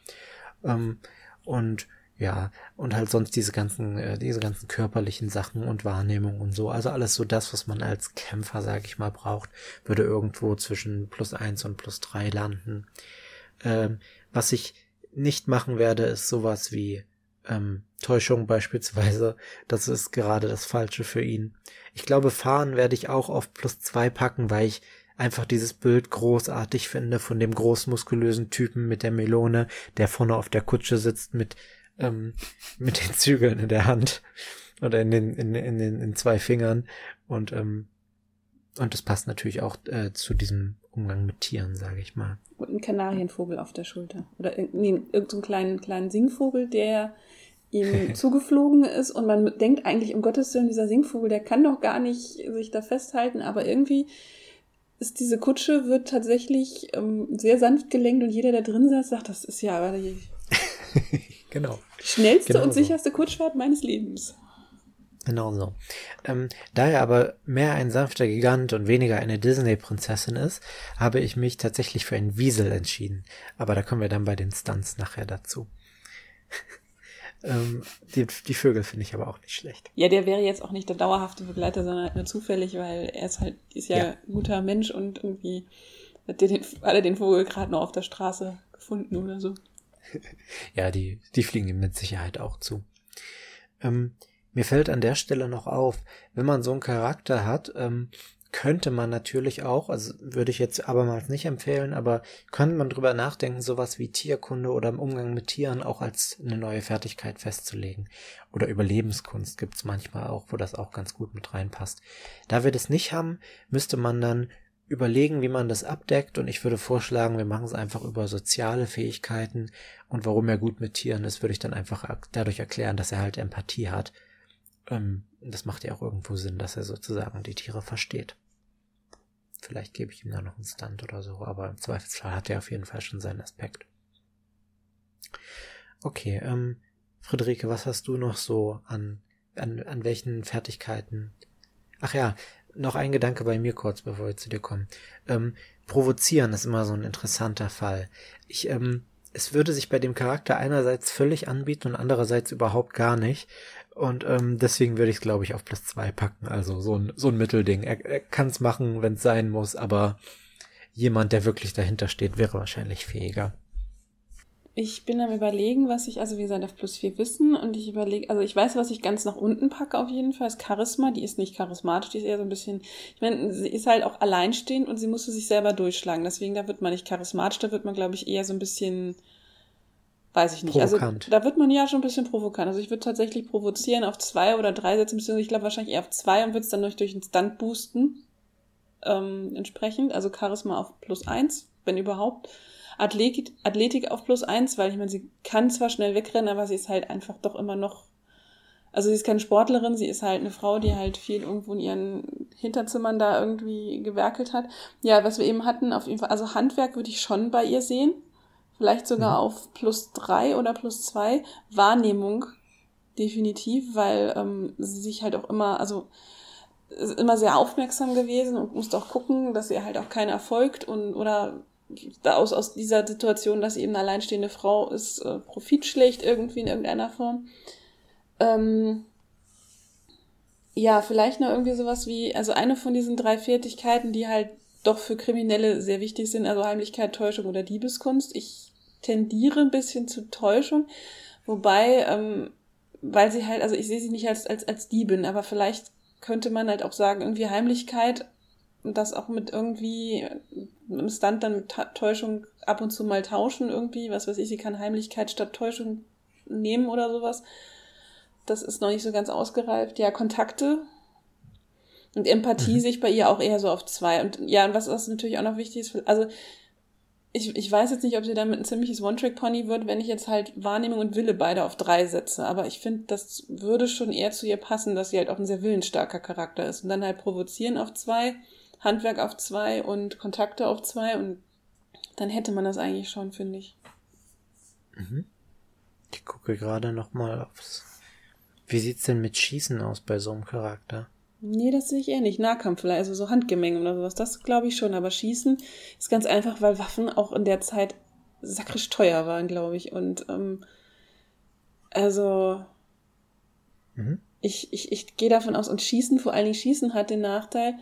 Ähm, und ja, und halt sonst diese ganzen, äh, diese ganzen körperlichen Sachen und Wahrnehmung und so. Also alles so das, was man als Kämpfer, sag ich mal, braucht, würde irgendwo zwischen plus eins und plus drei landen. Ähm, was ich nicht machen werde, ist sowas wie ähm, Täuschung beispielsweise. Das ist gerade das Falsche für ihn. Ich glaube, fahren werde ich auch auf plus zwei packen, weil ich einfach dieses Bild großartig finde von dem großmuskulösen Typen mit der Melone, der vorne auf der Kutsche sitzt mit ähm, mit den Zügeln in der Hand oder in den, in, in den in zwei Fingern und ähm, und es passt natürlich auch äh, zu diesem Umgang mit Tieren, sage ich mal. Und ein Kanarienvogel auf der Schulter. Oder nee, irgendeinen so kleinen, kleinen Singvogel, der ihm [laughs] zugeflogen ist und man denkt eigentlich, um Gottes Willen, dieser Singvogel, der kann doch gar nicht sich da festhalten, aber irgendwie ist diese Kutsche, wird tatsächlich ähm, sehr sanft gelenkt und jeder, der drin saß, sagt, das ist ja aber [laughs] [laughs] genau. Schnellste Genau und so. sicherste Kutschfahrt meines Lebens. Genau so. Ähm, da er aber mehr ein sanfter Gigant und weniger eine Disney-Prinzessin ist, habe ich mich tatsächlich für einen Wiesel entschieden. Aber da kommen wir dann bei den Stunts nachher dazu. [laughs] ähm, die, die Vögel finde ich aber auch nicht schlecht. Ja, der wäre jetzt auch nicht der dauerhafte Begleiter, sondern halt nur zufällig, weil er ist halt, ist ja, Ja. ein guter Mensch und irgendwie hat, der den, hat er den Vogel gerade noch auf der Straße gefunden oder so. [laughs] Ja, die, die fliegen ihm mit Sicherheit auch zu. Ähm, mir fällt an der Stelle noch auf, wenn man so einen Charakter hat, ähm, könnte man natürlich auch, also würde ich jetzt abermals nicht empfehlen, aber könnte man drüber nachdenken, sowas wie Tierkunde oder im Umgang mit Tieren auch als eine neue Fertigkeit festzulegen. Oder Überlebenskunst gibt's manchmal auch, wo das auch ganz gut mit reinpasst. Da wir das nicht haben, müsste man dann überlegen, wie man das abdeckt und ich würde vorschlagen, wir machen es einfach über soziale Fähigkeiten und warum er gut mit Tieren ist, würde ich dann einfach dadurch erklären, dass er halt Empathie hat. Ähm, das macht ja auch irgendwo Sinn, dass er sozusagen die Tiere versteht. Vielleicht gebe ich ihm da noch einen Stunt oder so, aber im Zweifelsfall hat er auf jeden Fall schon seinen Aspekt. Okay, ähm, Friederike, was hast du noch so an, an, an welchen Fertigkeiten? Ach ja, noch ein Gedanke bei mir kurz, bevor wir zu dir kommen. Ähm, provozieren ist immer so ein interessanter Fall. Ich, ähm, es würde sich bei dem Charakter einerseits völlig anbieten und andererseits überhaupt gar nicht. Und ähm, deswegen würde ich es, glaube ich, auf Plus zwei packen. Also so ein, so ein Mittelding. Er, er kann es machen, wenn es sein muss, aber jemand, der wirklich dahinter steht, wäre wahrscheinlich fähiger. Ich bin am überlegen, was ich, also wie gesagt, auf plus vier wissen und ich überlege, also ich weiß, was ich ganz nach unten packe auf jeden Fall, ist Charisma, die ist nicht charismatisch, die ist eher so ein bisschen, ich meine, sie ist halt auch alleinstehend und sie musste sich selber durchschlagen, deswegen da wird man nicht charismatisch, da wird man, glaube ich, eher so ein bisschen, weiß ich nicht, Provokant. also da wird man ja schon ein bisschen provokant, also ich würde tatsächlich provozieren auf zwei oder drei setzen, beziehungsweise ich glaube wahrscheinlich eher auf zwei und würde es dann durch, durch einen Stunt boosten, ähm, entsprechend, also Charisma auf plus eins, wenn überhaupt. Athletik, Athletik auf plus eins, weil ich meine, sie kann zwar schnell wegrennen, aber sie ist halt einfach doch immer noch. Also sie ist keine Sportlerin, sie ist halt eine Frau, die halt viel irgendwo in ihren Hinterzimmern da irgendwie gewerkelt hat. Ja, was wir eben hatten, auf jeden Fall, also Handwerk würde ich schon bei ihr sehen. Vielleicht sogar Mhm. auf plus drei oder plus zwei. Wahrnehmung definitiv, weil ähm, sie sich halt auch immer, also ist immer sehr aufmerksam gewesen und musste auch gucken, dass ihr halt auch keiner erfolgt und oder aus, aus dieser Situation, dass eben eine alleinstehende Frau ist, äh, Profit schlägt irgendwie in irgendeiner Form. Ähm, ja, vielleicht noch irgendwie sowas wie, also eine von diesen drei Fertigkeiten, die halt doch für Kriminelle sehr wichtig sind, also Heimlichkeit, Täuschung oder Diebeskunst. Ich tendiere ein bisschen zu Täuschung, wobei, ähm, weil sie halt, also ich sehe sie nicht als, als, als Diebin, aber vielleicht könnte man halt auch sagen, irgendwie Heimlichkeit das auch mit irgendwie im Stunt dann mit Ta- Täuschung ab und zu mal tauschen irgendwie, was weiß ich, sie kann Heimlichkeit statt Täuschung nehmen oder sowas. Das ist noch nicht so ganz ausgereift. Ja, Kontakte und Empathie Mhm. sehe ich bei ihr auch eher so auf zwei. Und ja, und was, was natürlich auch noch wichtig ist, also ich, ich weiß jetzt nicht, ob sie damit ein ziemliches One-Trick-Pony wird, wenn ich jetzt halt Wahrnehmung und Wille beide auf drei setze. Aber ich finde, das würde schon eher zu ihr passen, dass sie halt auch ein sehr willensstarker Charakter ist. Und dann halt provozieren auf zwei, Handwerk auf zwei und Kontakte auf zwei. Und dann hätte man das eigentlich schon, finde ich. Mhm. Ich gucke gerade noch mal aufs. Wie sieht's denn mit Schießen aus bei so einem Charakter? Nee, das sehe ich eher nicht. Nahkampf vielleicht, also so Handgemenge oder sowas, das glaube ich schon. Aber Schießen ist ganz einfach, weil Waffen auch in der Zeit sakrisch teuer waren, glaube ich. Und ähm, Also, mhm. ich, ich, ich gehe davon aus, und Schießen, vor allen Dingen Schießen hat den Nachteil,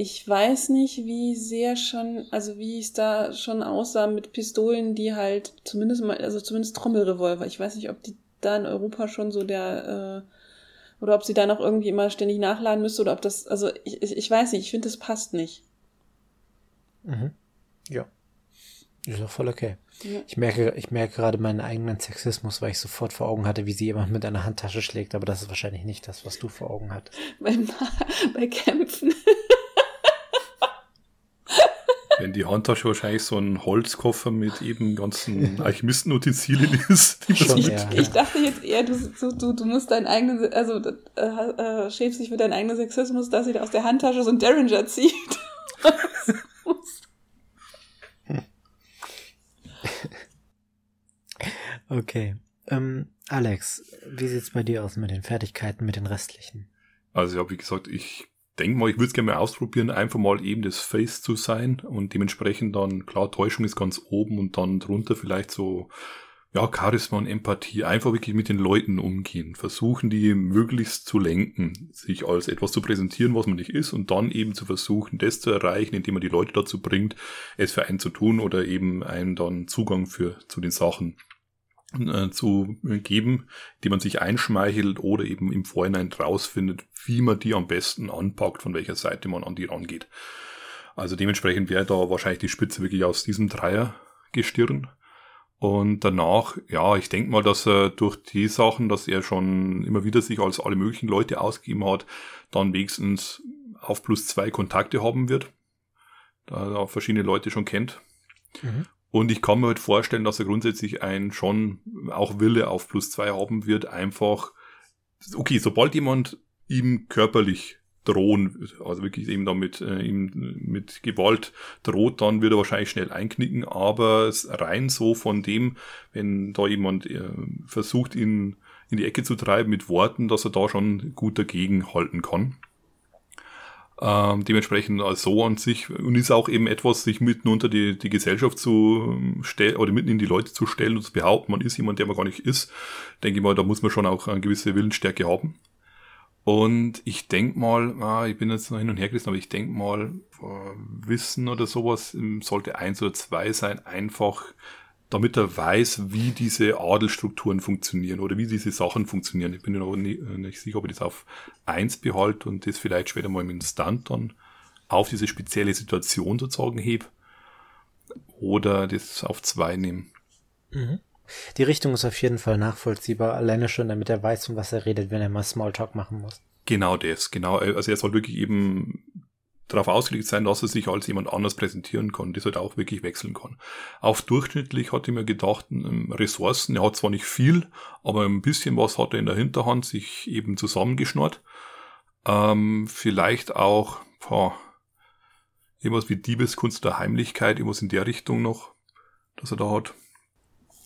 ich weiß nicht, wie sehr schon, also wie es da schon aussah mit Pistolen, die halt zumindest mal, also zumindest Trommelrevolver. Ich weiß nicht, ob die da in Europa schon so der, äh, oder ob sie da noch irgendwie immer ständig nachladen müsste oder ob das, also ich, ich, weiß nicht, ich finde, das passt nicht. Mhm. Ja. Ist auch voll okay. Ja. Ich merke, ich merke gerade meinen eigenen Sexismus, weil ich sofort vor Augen hatte, wie sie jemand mit einer Handtasche schlägt, aber das ist wahrscheinlich nicht das, was du vor Augen hattest. [laughs] Bei, bei Kämpfen. Wenn die Handtasche wahrscheinlich so ein Holzkoffer mit eben ganzen Alchemisten-Utensilien [laughs] ist. Ich, ja. ich dachte jetzt eher, du, du, du musst deinen eigenen, also äh, äh, schämst dich für deinen eigenen Sexismus, dass sie aus der Handtasche so ein Derringer zieht. [laughs] okay. Ähm, Alex, wie sieht's bei dir aus mit den Fertigkeiten, mit den restlichen? Also ja, wie gesagt, ich denke mal, ich würde es gerne mal ausprobieren, einfach mal eben das Face zu sein und dementsprechend dann, klar, Täuschung ist ganz oben und dann drunter vielleicht so, ja, Charisma und Empathie, einfach wirklich mit den Leuten umgehen, versuchen die möglichst zu lenken, sich als etwas zu präsentieren, was man nicht ist und dann eben zu versuchen, das zu erreichen, indem man die Leute dazu bringt, es für einen zu tun oder eben einen dann Zugang für, zu den Sachen äh, zu geben, die man sich einschmeichelt oder eben im Vorhinein rausfindet, wie man die am besten anpackt, von welcher Seite man an die rangeht. Also dementsprechend wäre da wahrscheinlich die Spitze wirklich aus diesem Dreiergestirn. Und danach, ja, ich denke mal, dass er durch die Sachen, dass er schon immer wieder sich als alle möglichen Leute ausgegeben hat, dann wenigstens auf plus zwei Kontakte haben wird, da er verschiedene Leute schon kennt. Mhm. Und ich kann mir halt vorstellen, dass er grundsätzlich ein schon auch Wille auf plus zwei haben wird, einfach, okay, sobald jemand ihm körperlich drohen, also wirklich eben damit äh, ihm mit Gewalt droht, dann wird er wahrscheinlich schnell einknicken, aber rein so von dem, wenn da jemand äh, versucht, ihn in die Ecke zu treiben mit Worten, dass er da schon gut dagegen halten kann. Ähm, dementsprechend so an sich und ist auch eben etwas, sich mitten unter die, die Gesellschaft zu ähm, stellen oder mitten in die Leute zu stellen und zu behaupten, man ist jemand, der man gar nicht ist. Denke ich mal, da muss man schon auch eine gewisse Willensstärke haben. Und ich denk mal, ah, ich bin jetzt noch hin und her gerissen, aber ich denk mal, Wissen oder sowas ähm, sollte eins oder zwei sein, einfach damit er weiß, wie diese Adelstrukturen funktionieren oder wie diese Sachen funktionieren. Ich bin mir noch nicht, äh, nicht sicher, ob ich das auf eins behalte und das vielleicht später mal dem Stunt dann auf diese spezielle Situation sozusagen heb oder das auf zwei nehmen. Mhm. Die Richtung ist auf jeden Fall nachvollziehbar, alleine schon, damit er weiß, um was er redet, wenn er mal Smalltalk machen muss. Genau das, genau. Also er soll wirklich eben darauf ausgelegt sein, dass er sich als jemand anders präsentieren kann, das halt auch wirklich wechseln kann. Auf durchschnittlich hat er mir gedacht, ähm, Ressourcen, er hat zwar nicht viel, aber ein bisschen was hat er in der Hinterhand sich eben zusammengeschnurrt. Ähm, vielleicht auch, boah, irgendwas wie Diebeskunst der Heimlichkeit, irgendwas in der Richtung noch, dass er da hat.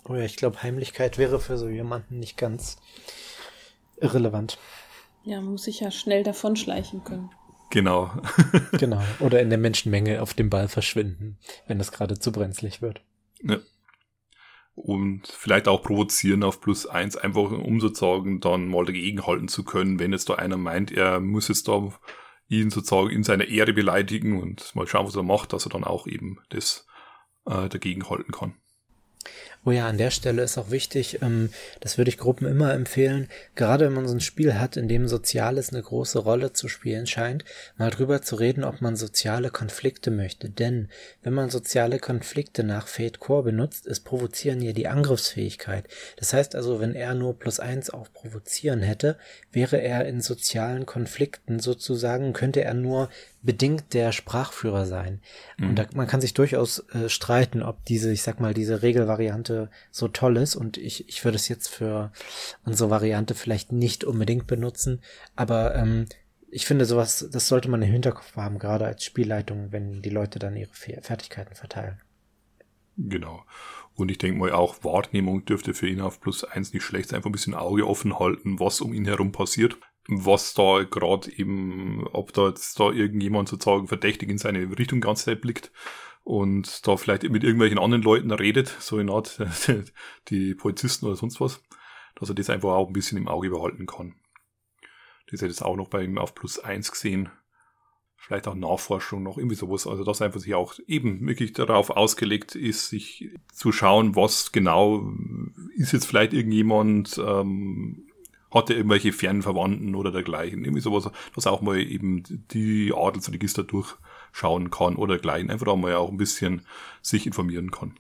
Oh ja, ich glaube, Heimlichkeit wäre für so jemanden nicht ganz irrelevant. Ja, man muss sich ja schnell davonschleichen können. Genau. [laughs] genau. Oder in der Menschenmenge auf dem Ball verschwinden, wenn das gerade zu brenzlig wird. Ja. Und vielleicht auch provozieren auf plus eins, einfach um sozusagen dann mal dagegenhalten zu können, wenn jetzt da einer meint, er muss jetzt da ihn sozusagen in seiner Ehre beleidigen und mal schauen, was er macht, dass er dann auch eben das äh, dagegenhalten kann. Oh ja, an der Stelle ist auch wichtig, ähm, das würde ich Gruppen immer empfehlen, gerade wenn man so ein Spiel hat, in dem Soziales eine große Rolle zu spielen scheint, mal drüber zu reden, ob man soziale Konflikte möchte. Denn wenn man soziale Konflikte nach Fate Core benutzt, es provozieren hier die Angriffsfähigkeit. Das heißt also, wenn er nur plus eins auf provozieren hätte, wäre er in sozialen Konflikten sozusagen, könnte er nur bedingt der Sprachführer sein. Mhm. Und da, man kann sich durchaus äh, streiten, ob diese, ich sag mal, diese Regelvariante so toll ist. Und ich, ich würde es jetzt für unsere Variante vielleicht nicht unbedingt benutzen. Aber ähm, ich finde sowas, das sollte man im Hinterkopf haben, gerade als Spielleitung, wenn die Leute dann ihre Fertigkeiten verteilen. Genau. Und ich denke mal auch Wahrnehmung dürfte für ihn auf plus eins nicht schlecht sein. Einfach ein bisschen Auge offen halten, was um ihn herum passiert was da gerade eben, ob da jetzt da irgendjemand sozusagen verdächtig in seine Richtung die Zeit blickt und da vielleicht mit irgendwelchen anderen Leuten redet, so in Art [laughs] die Polizisten oder sonst was. dass er das einfach auch ein bisschen im Auge behalten kann. Das hätte ich auch noch bei ihm auf plus eins gesehen. Vielleicht auch Nachforschung noch irgendwie sowas. Also dass einfach sich auch eben wirklich darauf ausgelegt ist, sich zu schauen, was genau ist jetzt vielleicht irgendjemand, ähm, hat er irgendwelche Fernverwandten oder dergleichen. Irgendwie sowas, dass auch mal eben die Adelsregister durchschauen kann oder dergleichen. Einfach auch mal auch ein bisschen sich informieren kann.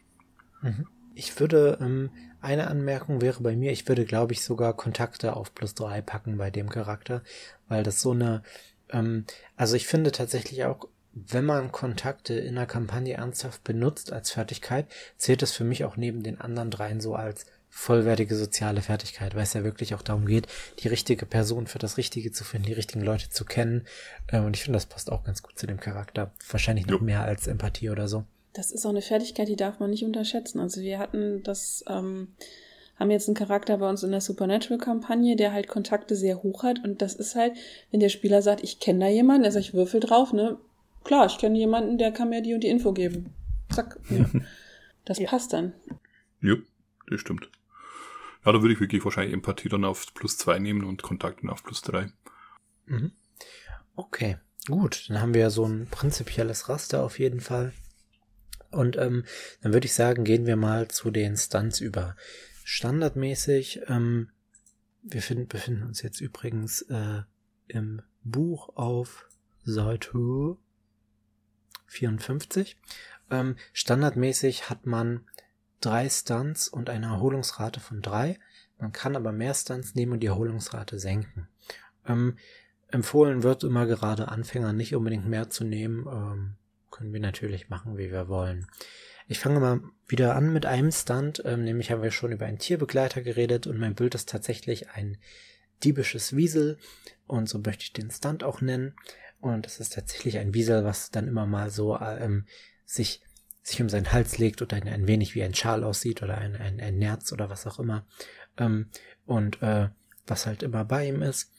Mhm. Ich würde, ähm, eine Anmerkung wäre bei mir, ich würde, glaube ich, sogar Kontakte auf plus drei packen bei dem Charakter, weil das so eine, ähm, also ich finde tatsächlich auch, wenn man Kontakte in einer Kampagne ernsthaft benutzt als Fertigkeit, zählt es für mich auch neben den anderen dreien so als vollwertige soziale Fertigkeit, weil es ja wirklich auch darum geht, die richtige Person für das Richtige zu finden, die richtigen Leute zu kennen. Ähm, und ich finde, das passt auch ganz gut zu dem Charakter. Wahrscheinlich noch jo. mehr als Empathie oder so. Das ist auch eine Fertigkeit, die darf man nicht unterschätzen. Also wir hatten das, ähm, haben jetzt einen Charakter bei uns in der Supernatural-Kampagne, der halt Kontakte sehr hoch hat. Und das ist halt, wenn der Spieler sagt, ich kenne da jemanden, er sagt, ich würfel drauf, ne? Klar, ich kenne jemanden, der kann mir die und die Info geben. Zack. Ja. [laughs] Das ja. passt dann. Ja, das stimmt. Ja, da würde ich wirklich wahrscheinlich Empathie dann auf plus zwei nehmen und Kontakten auf plus drei. Mhm. Okay, gut. Dann haben wir ja so ein prinzipielles Raster auf jeden Fall. Und ähm, dann würde ich sagen, gehen wir mal zu den Stunts über. Standardmäßig, ähm, wir find, befinden uns jetzt übrigens äh, im Buch auf Seite 54. Ähm, standardmäßig hat man drei Stunts und eine Erholungsrate von drei. Man kann aber mehr Stunts nehmen und die Erholungsrate senken. Ähm, empfohlen wird immer gerade Anfänger nicht unbedingt mehr zu nehmen. Ähm, können wir natürlich machen, wie wir wollen. Ich fange mal wieder an mit einem Stunt, ähm, nämlich haben wir schon über einen Tierbegleiter geredet und mein Bild ist tatsächlich ein diebisches Wiesel und so möchte ich den Stunt auch nennen. Und es ist tatsächlich ein Wiesel, was dann immer mal so ähm, sich sich um seinen Hals legt oder ein, ein wenig wie ein Schal aussieht oder ein, ein, ein Nerz oder was auch immer. Ähm, und äh, was halt immer bei ihm ist.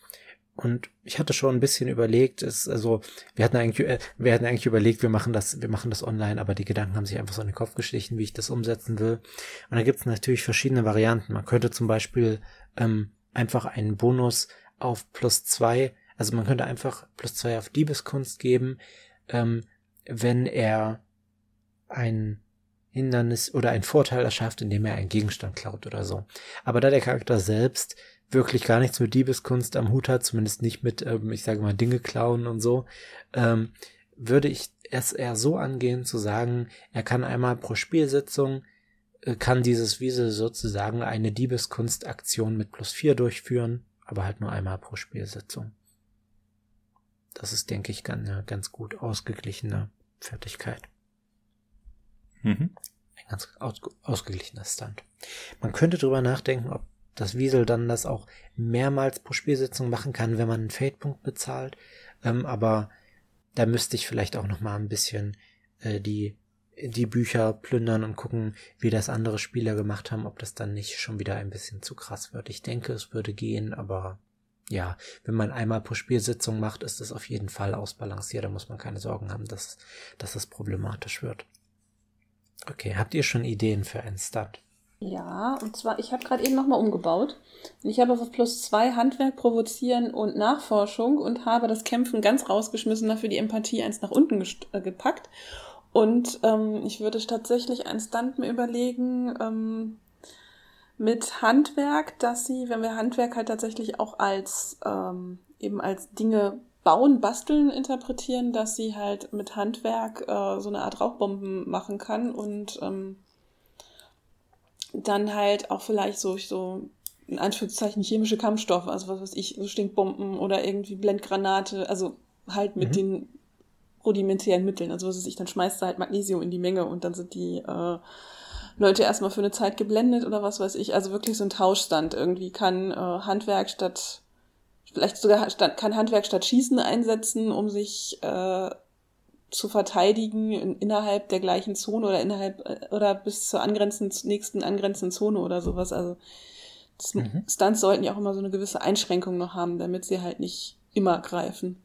Und ich hatte schon ein bisschen überlegt, ist, also, wir hatten eigentlich, äh, wir hatten eigentlich überlegt, wir machen das, wir machen das online, aber die Gedanken haben sich einfach so in den Kopf geschlichen, wie ich das umsetzen will. Und da gibt es natürlich verschiedene Varianten. Man könnte zum Beispiel ähm, einfach einen Bonus auf plus zwei, also man könnte einfach plus zwei auf Diebeskunst geben, ähm, wenn er ein Hindernis oder ein Vorteil erschafft, indem er einen Gegenstand klaut oder so. Aber da der Charakter selbst wirklich gar nichts mit Diebeskunst am Hut hat, zumindest nicht mit, ähm, ich sage mal, Dinge klauen und so, ähm, würde ich es eher so angehen zu sagen, er kann einmal pro Spielsitzung, äh, kann dieses Wiesel sozusagen eine Diebeskunstaktion mit plus vier durchführen, aber halt nur einmal pro Spielsitzung. Das ist, denke ich, eine ganz gut ausgeglichene Fertigkeit. Mhm. Ein ganz aus, ausgeglichener Stunt. Man könnte drüber nachdenken, ob das Wiesel dann das auch mehrmals pro Spielsitzung machen kann, wenn man einen Fade-Punkt bezahlt. Ähm, aber da müsste ich vielleicht auch noch mal ein bisschen äh, die die Bücher plündern und gucken, wie das andere Spieler gemacht haben, ob das dann nicht schon wieder ein bisschen zu krass wird. Ich denke, es würde gehen, aber ja, wenn man einmal pro Spielsitzung macht, ist es auf jeden Fall ausbalanciert. Da muss man keine Sorgen haben, dass, dass es problematisch wird. Okay, habt ihr schon Ideen für einen Stunt? Ja, und zwar, ich habe gerade eben nochmal umgebaut. Ich habe auf plus zwei Handwerk, Provozieren und Nachforschung und habe das Kämpfen ganz rausgeschmissen, dafür die Empathie eins nach unten äh, gepackt. Und ähm, ich würde tatsächlich einen Stunt mir überlegen ähm, mit Handwerk, dass sie, wenn wir Handwerk halt tatsächlich auch als ähm, eben als Dinge bauen, basteln interpretieren, dass sie halt mit Handwerk äh, so eine Art Rauchbomben machen kann und ähm, dann halt auch vielleicht so, so in Anführungszeichen chemische Kampfstoffe, also was weiß ich, so Stinkbomben oder irgendwie Blendgranate, also halt mit mhm. den rudimentären Mitteln. Also was weiß ich, dann schmeißt du halt Magnesium in die Menge und dann sind die äh, Leute erstmal für eine Zeit geblendet oder was weiß ich. Also wirklich so ein Tauschstand. Irgendwie kann äh, Handwerk statt vielleicht sogar kann Handwerk statt Schießen einsetzen, um sich äh, zu verteidigen in, innerhalb der gleichen Zone oder innerhalb äh, oder bis zur angrenzenden, nächsten angrenzenden Zone oder sowas. Also mhm. Stunts sollten ja auch immer so eine gewisse Einschränkung noch haben, damit sie halt nicht immer greifen.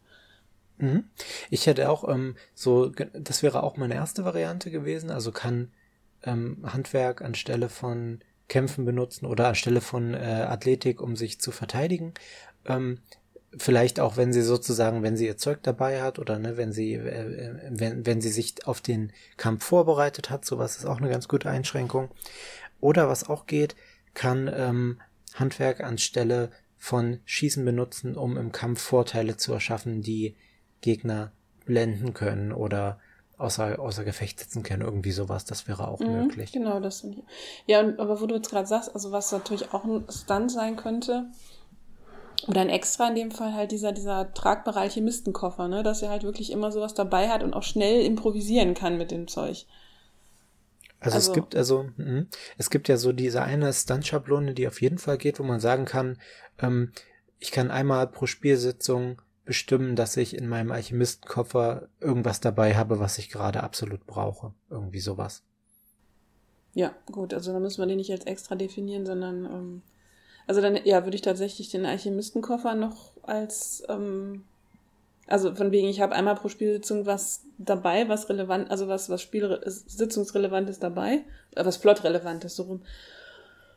Mhm. Ich hätte auch ähm, so, das wäre auch meine erste Variante gewesen. Also kann ähm, Handwerk anstelle von Kämpfen benutzen oder anstelle von äh, Athletik, um sich zu verteidigen. Ähm, vielleicht auch, wenn sie sozusagen, wenn sie ihr Zeug dabei hat oder ne, wenn sie, äh, wenn, wenn sie sich auf den Kampf vorbereitet hat, sowas ist auch eine ganz gute Einschränkung. Oder was auch geht, kann ähm, Handwerk anstelle von Schießen benutzen, um im Kampf Vorteile zu erschaffen, die Gegner blenden können oder außer, außer Gefecht setzen können, irgendwie sowas, das wäre auch mhm, möglich. Genau, das sind Ja, aber wo du jetzt gerade sagst, also was natürlich auch ein Stunt sein könnte, oder ein extra in dem Fall halt dieser, dieser tragbare Alchemistenkoffer, ne, dass er halt wirklich immer sowas dabei hat und auch schnell improvisieren kann mit dem Zeug. Also, also, es gibt also mh, es gibt ja so diese eine Stunt-Schablone, die auf jeden Fall geht, wo man sagen kann, ähm, ich kann einmal pro Spielsitzung bestimmen, dass ich in meinem Alchemistenkoffer irgendwas dabei habe, was ich gerade absolut brauche. Irgendwie sowas. Ja, gut, also da müssen wir den nicht als extra definieren, sondern ähm, also dann ja, würde ich tatsächlich den Alchemistenkoffer noch als ähm, also von wegen, ich habe einmal pro Spielsitzung was dabei, was relevant, also was, was Spiel, sitzungsrelevant ist dabei, äh, was plotrelevant ist, so rum.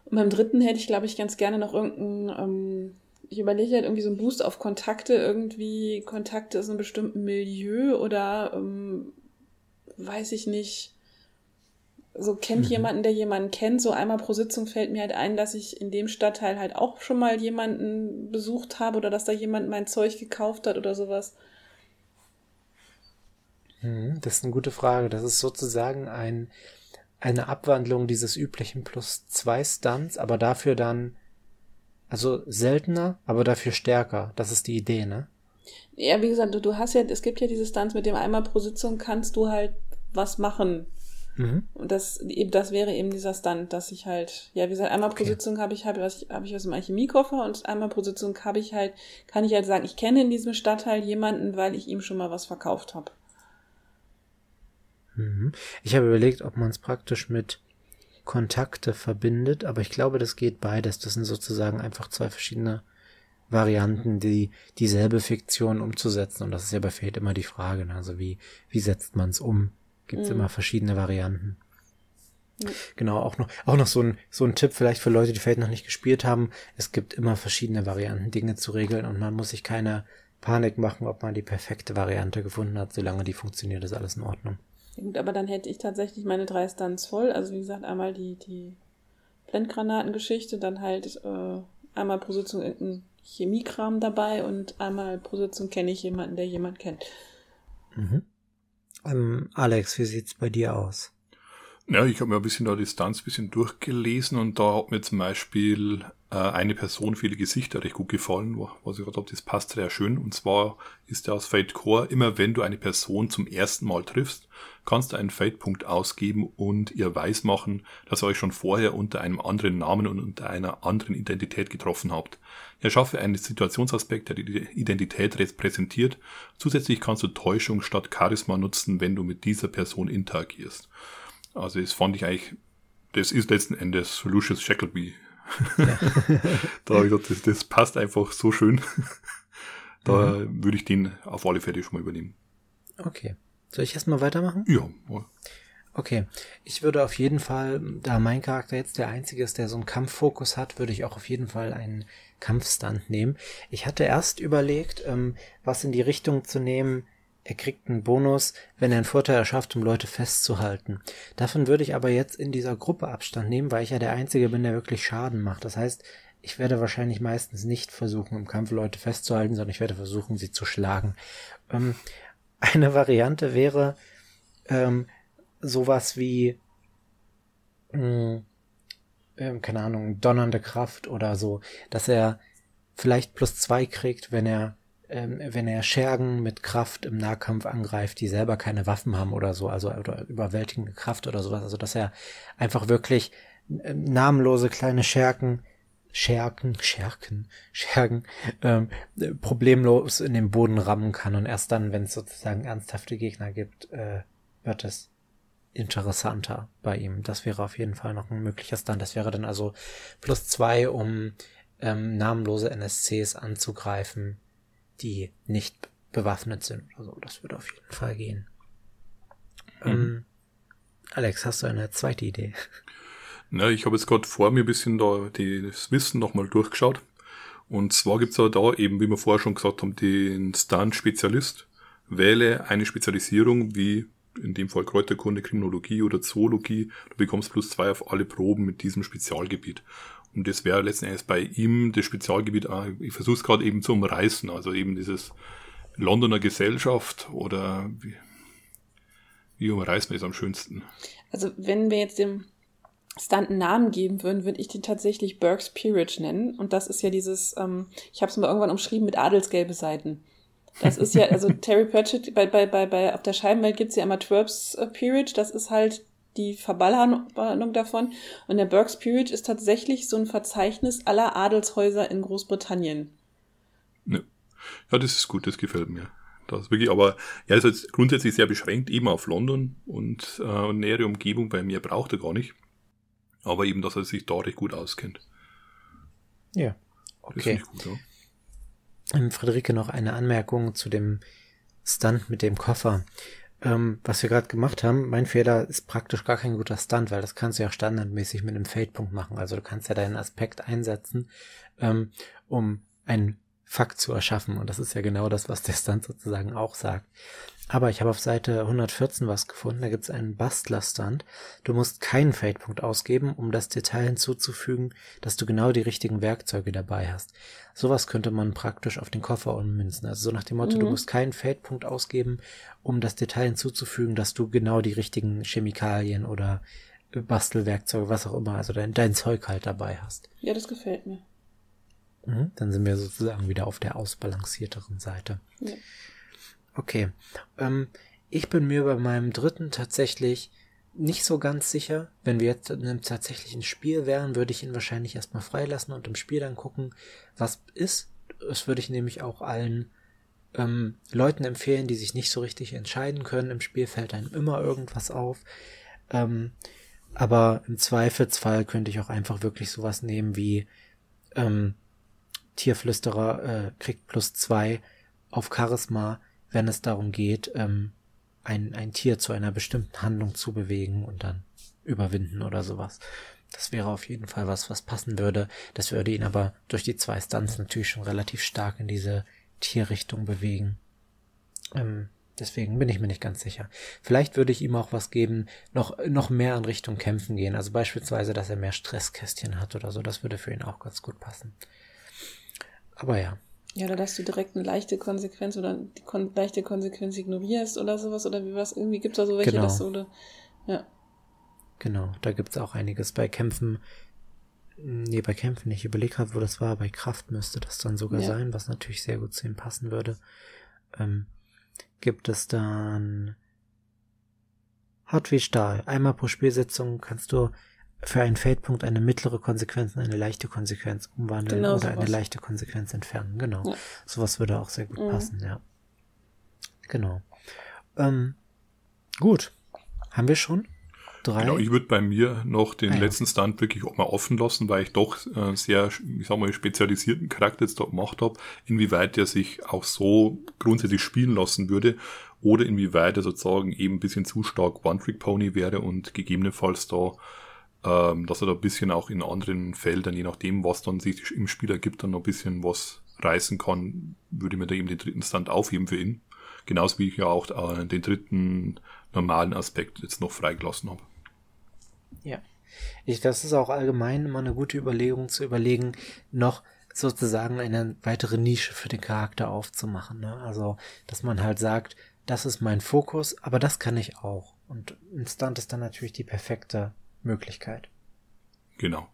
Und beim dritten hätte ich, glaube ich, ganz gerne noch irgendeinen, ähm, ich überlege halt irgendwie so einen Boost auf Kontakte, irgendwie Kontakte aus einem bestimmten Milieu oder ähm, weiß ich nicht, so kennt mhm. jemanden, der jemanden kennt. So einmal pro Sitzung fällt mir halt ein, dass ich in dem Stadtteil halt auch schon mal jemanden besucht habe oder dass da jemand mein Zeug gekauft hat oder sowas. Mhm, das ist eine gute Frage. Das ist sozusagen ein, eine Abwandlung dieses üblichen plus zwei Stunts, aber dafür dann, also seltener, aber dafür stärker. Das ist die Idee, ne? Ja, wie gesagt, du, du hast ja, es gibt ja diese Stunts mit dem einmal pro Sitzung kannst du halt was machen Mhm. Und das, eben, das wäre eben dieser Stand, dass ich halt, ja, wie gesagt, einmal okay. pro Sitzung habe ich, habe ich, hab ich was im Alchemiekoffer und einmal pro Sitzung habe ich halt, kann ich halt sagen, ich kenne in diesem Stadtteil jemanden, weil ich ihm schon mal was verkauft habe. Mhm. Ich habe überlegt, ob man es praktisch mit Kontakte verbindet, aber ich glaube, das geht beides. Das sind sozusagen einfach zwei verschiedene Varianten, die dieselbe Fiktion umzusetzen. Und das ist ja bei Fate immer die Frage. Ne? Also wie, wie setzt man es um? Gibt es mhm. immer verschiedene Varianten. Mhm. Genau, auch noch, auch noch so ein, so ein Tipp vielleicht für Leute, die Fate noch nicht gespielt haben. Es gibt immer verschiedene Varianten, Dinge zu regeln und man muss sich keine Panik machen, ob man die perfekte Variante gefunden hat. Solange die funktioniert, ist alles in Ordnung. Gut, aber dann hätte ich tatsächlich meine drei Stunts voll. Also wie gesagt, einmal die, die Blendgranatengeschichte, dann halt äh, einmal pro Sitzung irgendein Chemiekram dabei und einmal pro Sitzung kenne ich jemanden, der jemand kennt. Mhm. Ähm, Alex, wie sieht's bei dir aus? Ja, ich habe mir ein bisschen da Distanz ein bisschen durchgelesen und da hat mir zum Beispiel äh, eine Person viele Gesichter recht gut gefallen, was ich glaube, das passt sehr schön. Und zwar ist der aus Fate Core, immer wenn du eine Person zum ersten Mal triffst, kannst du einen Fate-Punkt ausgeben und ihr weismachen, dass ihr euch schon vorher unter einem anderen Namen und unter einer anderen Identität getroffen habt. Erschaffe einen Situationsaspekt, der die Identität repräsentiert. Zusätzlich kannst du Täuschung statt Charisma nutzen, wenn du mit dieser Person interagierst. Also das fand ich eigentlich, das ist letzten Endes Lucius Shackleby ja. [laughs] da habe ich gedacht, das, das, passt einfach so schön. [laughs] da mhm. würde ich den auf alle Fälle schon mal übernehmen. Okay. Soll ich erstmal weitermachen? Ja. Okay. Ich würde auf jeden Fall, da mein Charakter jetzt der einzige ist, der so einen Kampffokus hat, würde ich auch auf jeden Fall einen Kampfstand nehmen. Ich hatte erst überlegt, ähm, was in die Richtung zu nehmen, er kriegt einen Bonus, wenn er einen Vorteil erschafft, um Leute festzuhalten. Davon würde ich aber jetzt in dieser Gruppe Abstand nehmen, weil ich ja der Einzige bin, der wirklich Schaden macht. Das heißt, ich werde wahrscheinlich meistens nicht versuchen, im Kampf Leute festzuhalten, sondern ich werde versuchen, sie zu schlagen. Ähm, [laughs] eine Variante wäre ähm, sowas wie, mh, äh, keine Ahnung, donnernde Kraft oder so, dass er vielleicht plus zwei kriegt, wenn er ähm, wenn er Schergen mit Kraft im Nahkampf angreift, die selber keine Waffen haben oder so, also oder überwältigende Kraft oder sowas, also dass er einfach wirklich äh, namenlose kleine Schergen Scherken, Scherken, Schergen ähm, problemlos in den Boden rammen kann und erst dann, wenn es sozusagen ernsthafte Gegner gibt, äh, wird es interessanter bei ihm. Das wäre auf jeden Fall noch ein möglicher Stand. Das wäre dann also plus zwei, um ähm, namenlose NSCs anzugreifen die nicht bewaffnet sind oder so. Das würde auf jeden Fall gehen. Mhm. Ähm, Alex, hast du eine zweite Idee? [laughs] Na, ich habe jetzt gerade vor mir ein bisschen da das Wissen nochmal durchgeschaut. Und zwar gibt's es da eben, wie wir vorher schon gesagt haben, den Stunt-Spezialist. Wähle eine Spezialisierung wie in dem Fall Kräuterkunde, Kriminologie oder Zoologie. Du bekommst plus zwei auf alle Proben mit diesem Spezialgebiet. Und das wäre letzten Endes bei ihm das Spezialgebiet, ich versuche es gerade eben zu umreißen, also eben dieses Londoner Gesellschaft oder wie, wie umreißt man es am schönsten? Also wenn wir jetzt dem Stunt einen Namen geben würden, würde ich den tatsächlich Burke's Peerage nennen. Und das ist ja dieses, ähm, ich habe es mal irgendwann umschrieben mit adelsgelbe Seiten. Das ist ja, also [laughs] Terry Pratchett, bei, bei, bei, bei auf der Scheibenwelt gibt's ja immer Twerps äh, Peerage, das ist halt die Verballernung davon. Und der Burke's Peerage ist tatsächlich so ein Verzeichnis aller Adelshäuser in Großbritannien. Ja, ja das ist gut, das gefällt mir. Das ist wirklich, aber er ist jetzt grundsätzlich sehr beschränkt, eben auf London und, äh, und nähere Umgebung, weil mehr braucht er gar nicht. Aber eben, dass er sich da recht gut auskennt. Ja, okay. Das gut, ja. Ähm, Friederike, noch eine Anmerkung zu dem Stunt mit dem Koffer. Ähm, was wir gerade gemacht haben, mein Fehler ist praktisch gar kein guter Stunt, weil das kannst du ja standardmäßig mit einem Fade-Punkt machen. Also du kannst ja deinen Aspekt einsetzen, ähm, um einen Fakt zu erschaffen. Und das ist ja genau das, was der Stunt sozusagen auch sagt. Aber ich habe auf Seite 114 was gefunden. Da gibt es einen Bastler-Stunt. Du musst keinen Fade-Punkt ausgeben, um das Detail hinzuzufügen, dass du genau die richtigen Werkzeuge dabei hast. Sowas könnte man praktisch auf den Koffer ummünzen. Also so nach dem Motto, mhm. du musst keinen Fade-Punkt ausgeben, um das Detail hinzuzufügen, dass du genau die richtigen Chemikalien oder Bastelwerkzeuge, was auch immer, also dein, dein Zeug halt dabei hast. Ja, das gefällt mir. Mhm, dann sind wir sozusagen wieder auf der ausbalancierteren Seite. Ja. Okay. Ähm, ich bin mir bei meinem dritten tatsächlich nicht so ganz sicher. Wenn wir jetzt in einem tatsächlichen Spiel wären, würde ich ihn wahrscheinlich erstmal freilassen und im Spiel dann gucken, was ist. Das würde ich nämlich auch allen ähm, Leuten empfehlen, die sich nicht so richtig entscheiden können. Im Spiel fällt einem immer irgendwas auf. Ähm, aber im Zweifelsfall könnte ich auch einfach wirklich sowas nehmen wie ähm, Tierflüsterer äh, kriegt plus zwei auf Charisma wenn es darum geht, ähm, ein, ein Tier zu einer bestimmten Handlung zu bewegen und dann überwinden oder sowas. Das wäre auf jeden Fall was, was passen würde. Das würde ihn aber durch die zwei Stunts natürlich schon relativ stark in diese Tierrichtung bewegen. Ähm, deswegen bin ich mir nicht ganz sicher. Vielleicht würde ich ihm auch was geben, noch, noch mehr in Richtung Kämpfen gehen. Also beispielsweise, dass er mehr Stresskästchen hat oder so. Das würde für ihn auch ganz gut passen. Aber ja, ja, oder dass du direkt eine leichte Konsequenz oder die kon leichte Konsequenz ignorierst oder sowas oder wie was. Irgendwie gibt es da so welche, genau. dass du, oder, ja. Genau, da gibt es auch einiges bei Kämpfen. Nee, bei Kämpfen. Ich überlege gerade, wo das war. Bei Kraft müsste das dann sogar ja. sein, was natürlich sehr gut zu ihm passen würde. Ähm, gibt es dann Hart wie Stahl. Einmal pro Spielsitzung kannst du für einen Feldpunkt eine mittlere Konsequenz in eine leichte Konsequenz umwandeln genau, oder sowas. eine leichte Konsequenz entfernen. Genau. Ja. Sowas würde auch sehr gut mhm. passen, ja. Genau. Ähm, gut. Haben wir schon? Drei? Genau, ich würde bei mir noch den ah, ja. letzten Stand wirklich auch mal offen lassen, weil ich doch äh, sehr, ich sag mal, spezialisierten Charakter jetzt dort gemacht habe, inwieweit der sich auch so grundsätzlich spielen lassen würde oder inwieweit er sozusagen eben ein bisschen zu stark One-Trick-Pony wäre und gegebenenfalls da ähm, dass er da ein bisschen auch in anderen Feldern, je nachdem, was dann sich im Spiel ergibt, dann noch ein bisschen was reißen kann, würde mir da eben den dritten Stand aufheben für ihn. Genauso wie ich ja auch äh, den dritten normalen Aspekt jetzt noch freigelassen habe. Ja. Ich, das ist auch allgemein immer eine gute Überlegung zu überlegen, noch sozusagen eine weitere Nische für den Charakter aufzumachen. Ne? Also, dass man halt sagt, das ist mein Fokus, aber das kann ich auch. Und ein Stunt ist dann natürlich die perfekte Möglichkeit. Genau.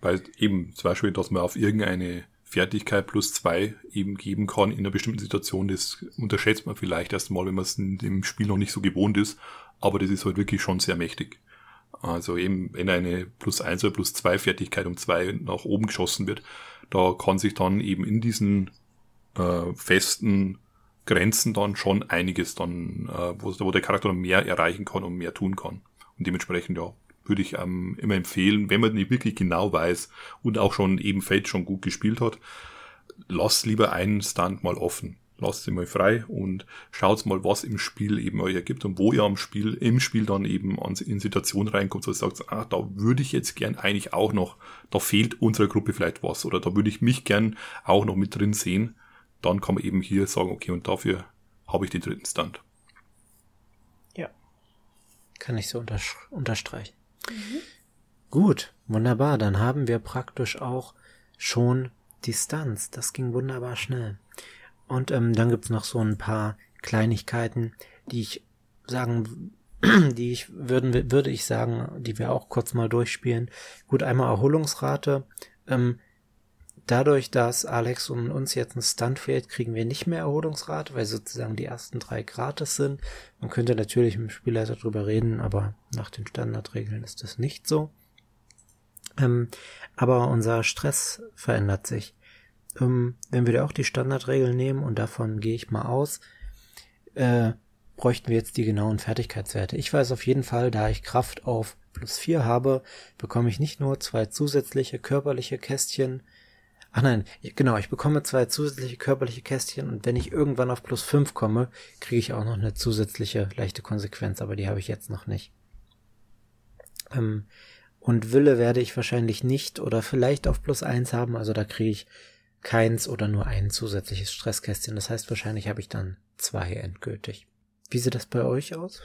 Weil eben zum Beispiel, dass man auf irgendeine Fertigkeit plus zwei eben geben kann in einer bestimmten Situation, das unterschätzt man vielleicht erst mal, wenn man es in dem Spiel noch nicht so gewohnt ist, aber das ist halt wirklich schon sehr mächtig. Also eben, wenn eine plus eins oder plus zwei Fertigkeit um zwei nach oben geschossen wird, da kann sich dann eben in diesen äh, festen Grenzen dann schon einiges dann, äh, wo, wo der Charakter mehr erreichen kann und mehr tun kann. Und dementsprechend, ja, würde ich ähm, immer empfehlen, wenn man nicht wirklich genau weiß und auch schon eben Fate schon gut gespielt hat, lass lieber einen Stunt mal offen. lasst sie mal frei und schaut mal, was im Spiel eben euch ergibt und wo ihr am Spiel, im Spiel dann eben in Situationen reinkommt, wo ihr sagt, ah, da würde ich jetzt gern eigentlich auch noch, da fehlt unserer Gruppe vielleicht was oder da würde ich mich gern auch noch mit drin sehen. Dann kann man eben hier sagen, okay, und dafür habe ich den dritten Stand. Kann ich so unterstreichen. Mhm. Gut, wunderbar. Dann haben wir praktisch auch schon Distanz. Das ging wunderbar schnell. Und ähm, dann gibt's noch so ein paar Kleinigkeiten, die ich sagen, [clears throat] die ich würden, würde ich sagen, die wir auch kurz mal durchspielen. Gut, einmal Erholungsrate. Ähm, dadurch, dass Alex und uns jetzt ein Stunt fehlt, kriegen wir nicht mehr Erholungsrate, weil sozusagen die ersten drei gratis sind. Man könnte natürlich mit dem Spielleiter drüber reden, aber nach den Standardregeln ist das nicht so. Ähm, aber unser Stress verändert sich. Ähm, wenn wir da auch die Standardregeln nehmen und davon gehe ich mal aus, äh, bräuchten wir jetzt die genauen Fertigkeitswerte. Ich weiß auf jeden Fall, da ich Kraft auf plus 4 habe, bekomme ich nicht nur zwei zusätzliche körperliche Kästchen. Ach nein, genau, ich bekomme zwei zusätzliche körperliche Kästchen und wenn ich irgendwann auf plus 5 komme, kriege ich auch noch eine zusätzliche leichte Konsequenz, aber die habe ich jetzt noch nicht. Ähm, und Wille werde ich wahrscheinlich nicht oder vielleicht auf plus 1 haben, also da kriege ich keins oder nur ein zusätzliches Stresskästchen. Das heißt, wahrscheinlich habe ich dann zwei endgültig. Wie sieht das bei euch aus?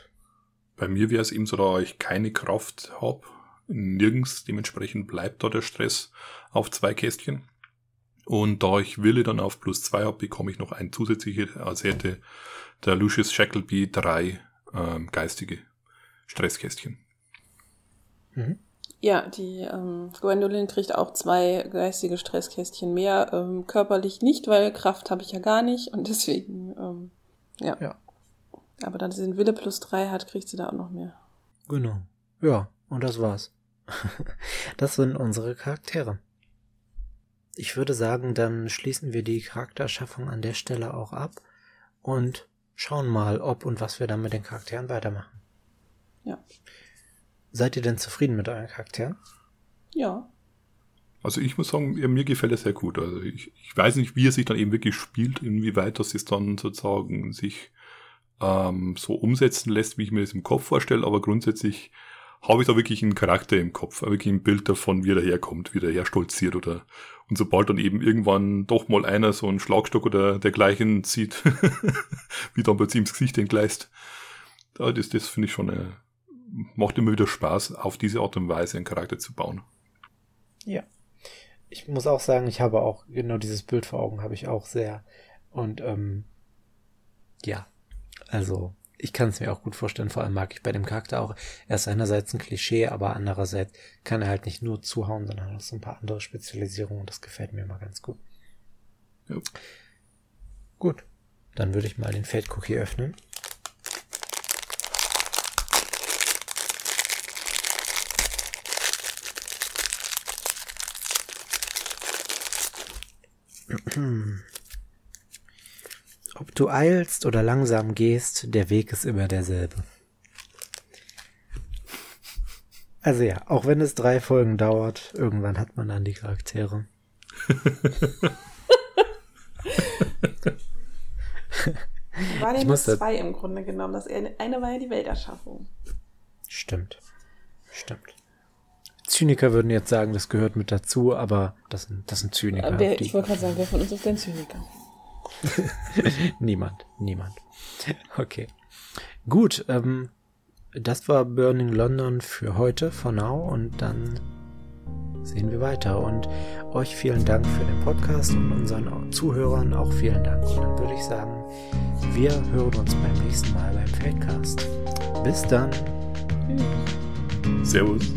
Bei mir wäre es eben so, da ich keine Kraft habe, nirgends, dementsprechend bleibt da der Stress auf zwei Kästchen. Und da ich Wille dann auf plus zwei habe, bekomme ich noch ein zusätzliches, also hätte der Lucius Shackleby drei ähm, geistige Stresskästchen. Mhm. Ja, die ähm, Gwendolyn kriegt auch zwei geistige Stresskästchen mehr. Ähm, körperlich nicht, weil Kraft habe ich ja gar nicht und [laughs] deswegen, ähm, ja. ja. Aber da sie den Wille plus drei hat, kriegt sie da auch noch mehr. Genau. Ja, und das war's. [laughs] das sind unsere Charaktere. Ich würde sagen, dann schließen wir die Charakterschaffung an der Stelle auch ab und schauen mal, ob und was wir dann mit den Charakteren weitermachen. Ja. Seid ihr denn zufrieden mit euren Charakteren? Ja. Also ich muss sagen, mir gefällt es sehr gut. Also ich, ich weiß nicht, wie er sich dann eben wirklich spielt, inwieweit das es dann sozusagen sich ähm, so umsetzen lässt, wie ich mir das im Kopf vorstelle, aber grundsätzlich habe ich da wirklich einen Charakter im Kopf, wirklich ein Bild davon, wie er herkommt, wie er her stolziert oder und sobald dann eben irgendwann doch mal einer so einen Schlagstock oder dergleichen zieht, [laughs] wie dann plötzlich ins Gesicht entgleist, das, das finde ich schon eine, macht immer wieder Spaß, auf diese Art und Weise einen Charakter zu bauen. Ja. Ich muss auch sagen, ich habe auch genau dieses Bild vor Augen, habe ich auch sehr. Und ähm, ja, also ich kann es mir auch gut vorstellen. Vor allem mag ich bei dem Charakter auch, er ist einerseits ein Klischee, aber andererseits kann er halt nicht nur zuhauen, sondern auch so ein paar andere Spezialisierungen. Und das gefällt mir immer ganz gut. Ja. Gut, dann würde ich mal den Fate Cookie öffnen. [clears throat] Ob du eilst oder langsam gehst, der Weg ist immer derselbe. Also ja, auch wenn es drei Folgen dauert, irgendwann hat man dann die Charaktere. war das zwei im Grunde genommen? Das eine war ja die Welterschaffung. Stimmt. Stimmt. Zyniker würden jetzt sagen, das gehört mit dazu, aber das, sind, das sind Zyniker. Wer, ich wollte gerade sagen, wer von uns ist denn Zyniker? [laughs] niemand, niemand. Okay. Gut, ähm, das war Burning London für heute, for now, und dann sehen wir weiter. Und euch vielen Dank für den Podcast und unseren Zuhörern auch vielen Dank. Und dann würde ich sagen, wir hören uns beim nächsten Mal beim Feldcast. Bis dann. Servus.